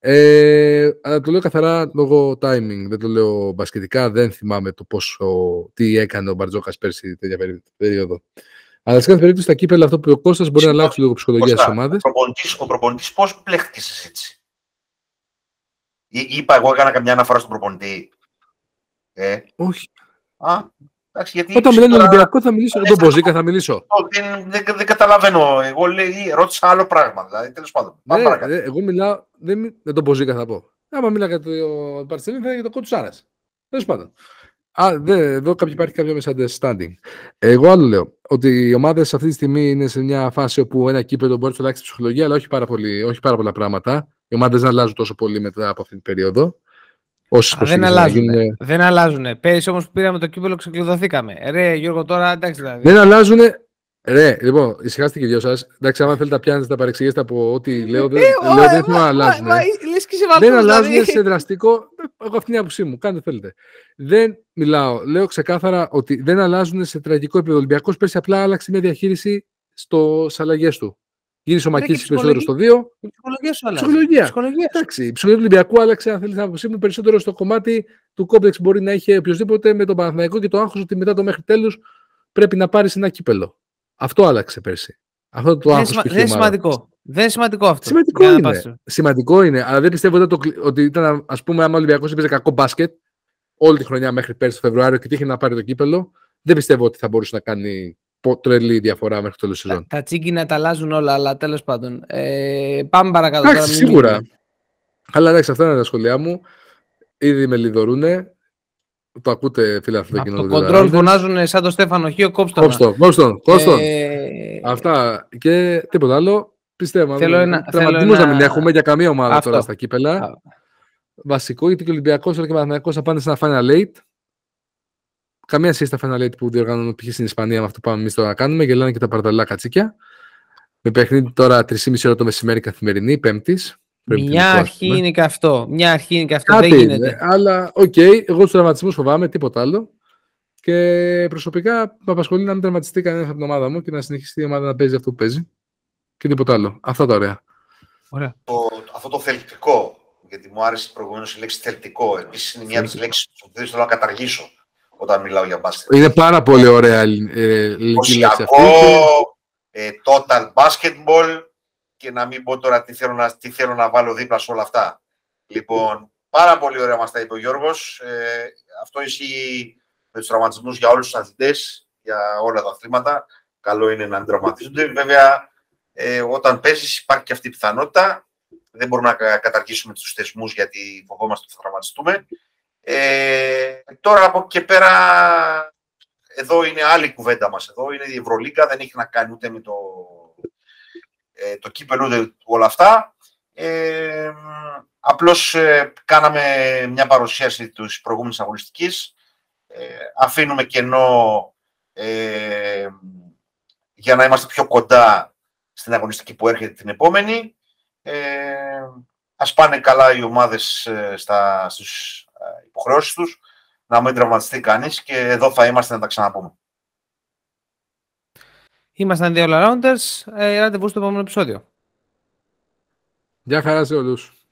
Ε, αλλά το λέω καθαρά λόγω timing. Δεν το λέω μπασκετικά. Δεν θυμάμαι το πόσο, τι έκανε ο Μπαρτζόκας πέρσι τέτοια περί- περίοδο. Αλλά σε κάθε περίπτωση στα κύπελα αυτό που είπε ο Κώστας μπορεί να αλλάξει λίγο ψυχολογίας στι Κώστα, ομάδε. Ο προπονητής, ο προπονητής πώς πλέχτηκες στη συζήτηση. Ή- Είπα εγώ, έκανα καμιά αναφορά στον προπονητή. Ε, Όχι. α, εντάξει, γιατί Όταν μιλάνε τώρα- Ολυμπιακό θα μιλήσω. δεν Τον θα- Μποζίκα θα μιλήσω. δεν, δεν, δεν καταλαβαίνω. Εγώ λέει, ρώτησα άλλο πράγμα. Δηλαδή, τέλος πάντων. Πάμε Ναι, παρακάτω. ε, εγώ μιλάω. Δεν, μι- δεν τον Μποζίκα θα πω. Άμα μιλά για το Παρσελίνη θα είναι για το κότσου Άρα. Τέλος πάντων. Α, δε, εδώ κάποιο, υπάρχει κάποιο misunderstanding. Εγώ άλλο λέω. Ότι οι ομάδες αυτή τη στιγμή είναι σε μια φάση όπου ένα κύπελο μπορεί να αλλάξει τη ψυχολογία, αλλά όχι πάρα, πολύ, όχι πάρα πολλά πράγματα. Οι ομάδες δεν αλλάζουν τόσο πολύ μετά από αυτή την περίοδο. Όσες Α, δεν αλλάζουν. Δεν αλλάζουν. Πέρυσι όμως που πήραμε το κύπελο ξεκλειδωθήκαμε. Ρε Γιώργο, τώρα εντάξει δηλαδή. Δεν αλλάζουν. Ρε, λοιπόν, ησυχάστε και οι δυο σας. Εντάξει, άμα θέλετε να πιάνετε τα παρεξηγήσετε από ό,τι λέω, δεν, λέω, δεν θέλω να αλλάζουν. Λες και σε δεν βαλτός, αλλάζουν δηλαδή. σε δραστικό. Εγώ αυτή είναι η άποψή μου. Κάντε θέλετε. Δεν μιλάω. Λέω ξεκάθαρα ότι δεν αλλάζουν σε τραγικό επίπεδο. Ο Ολυμπιακός πέρσι απλά άλλαξε μια διαχείριση στις αλλαγές του. Γύρισε ο Ρε, Μακίσης και περισσότερο στο 2. Η ψυχολογία σου αλλάζει. Ψυχολογία. Ψυχολογία. Εντάξει, η ψυχολογία του Ολυμπιακού άλλαξε, αν θέλεις την άποψή μου, περισσότερο στο κομμάτι του κόμπλεξ μπορεί να είχε οποιοδήποτε με τον Παναθηναϊκό και το άγχος ότι μετά το μέχρι τέλους πρέπει να πάρεις ένα κύπελο. Αυτό άλλαξε πέρσι. Αυτό το Δεν είναι άγχος σημα- που δεν είχε η είναι ομάδα. σημαντικό. Δεν είναι σημαντικό αυτό. Σημαντικό Για να είναι. πας. Σημαντικό είναι, αλλά δεν πιστεύω ότι, το, κλει- ότι ήταν, ας πούμε, άμα ο Ολυμπιακός έπαιζε κακό μπάσκετ όλη τη χρονιά μέχρι πέρσι το Φεβρουάριο και τύχει να πάρει το κύπελο, δεν πιστεύω ότι θα μπορούσε να κάνει πο- τρελή διαφορά μέχρι το τέλος της Τα, σεζόν. τα τσίγκινα τα αλλάζουν όλα, αλλά τέλος πάντων. Ε, πάμε παρακάτω. Εντάξει, τώρα, μην σίγουρα. μείνουμε. Αλλά εντάξει, αυτά είναι τα σχόλιά μου. Ήδη με λιδωρούνε. Το ακούτε, φίλε, αυτό το Από κοινό. το του κοντρόλ Δεδαράντες. φωνάζουν σαν το Στέφανο Χίο, κόψτε Κόψτον, κόψτον, κόψτον. Ε, Αυτά και τίποτα άλλο. Πιστεύω. Θέλω ένα- Τραυματισμούς θέλω να μην ένα- έχουμε για καμία ομάδα Αυτό. τώρα στα κύπελα. Α. Βασικό, γιατί και ο Ολυμπιακός αλλά και ο Παναθηναϊκός θα πάνε σε ένα final eight. Καμία σχέση στα final eight που διοργανώνουν π.χ. στην Ισπανία με αυτό που πάμε εμείς τώρα να κάνουμε. Γελάνε και τα παρδαλά κατσίκια. Με παιχνίδι τώρα 3,5 ώρα το μεσημέρι καθημερινή, Πέμπτης. Μια αρχή είναι και αυτό. Μια αρχή είναι και αυτό. Κάτι δεν είναι, γίνεται. αλλά οκ, εγώ τους τραυματισμούς φοβάμαι, τίποτα άλλο. Και προσωπικά με απασχολεί να μην τραυματιστεί κανένας από την ομάδα μου και να συνεχίσει η ομάδα να παίζει αυτό που παίζει. Και τίποτα άλλο. Αυτά τα ωραία. Ωραία. το, αυτό το θελκτικό, γιατί μου άρεσε προηγουμένως η λέξη θελκτικό. Επίσης είναι μια από τις λέξεις που δεν θέλω να καταργήσω όταν μιλάω για μπάσκετ. Είναι πάρα πολύ ωραία ελλη- ε, ελληνική λέξη αυτή. Οσιακό, ε, total basketball και να μην πω τώρα τι θέλω να, τι θέλω να βάλω δίπλα σε όλα αυτά. Λοιπόν, πάρα πολύ ωραία μας τα είπε ο Γιώργος. Ε, αυτό ισχύει με τους τραυματισμούς για όλους τους αθλητές, για όλα τα αθλήματα. Καλό είναι να μην τραυματίζονται. Βέβαια, ε, όταν παίζεις υπάρχει και αυτή η πιθανότητα. Δεν μπορούμε να κα- καταργήσουμε τους θεσμούς γιατί φοβόμαστε ότι θα τραυματιστούμε. Ε, τώρα από εκεί και πέρα εδώ είναι άλλη κουβέντα μας εδώ, είναι η Ευρωλίγκα, δεν έχει να κάνει ούτε με το, ε, το κύπελο ούτε όλα αυτά. Ε, απλώς ε, κάναμε μια παρουσίαση της προηγούμενης αγωνιστικής, ε, αφήνουμε κενό ε, για να είμαστε πιο κοντά στην αγωνιστική που έρχεται την επόμενη. Ε, ας πάνε καλά οι ομάδες ε, στα, στις ε, υποχρεώσεις τους, να μην τραυματιστεί κανείς και εδώ θα είμαστε να τα ξαναπούμε. Ήμασταν δύο all-rounders. Ε, ραντεβού στο επόμενο επεισόδιο. Γεια χαρά σε όλους.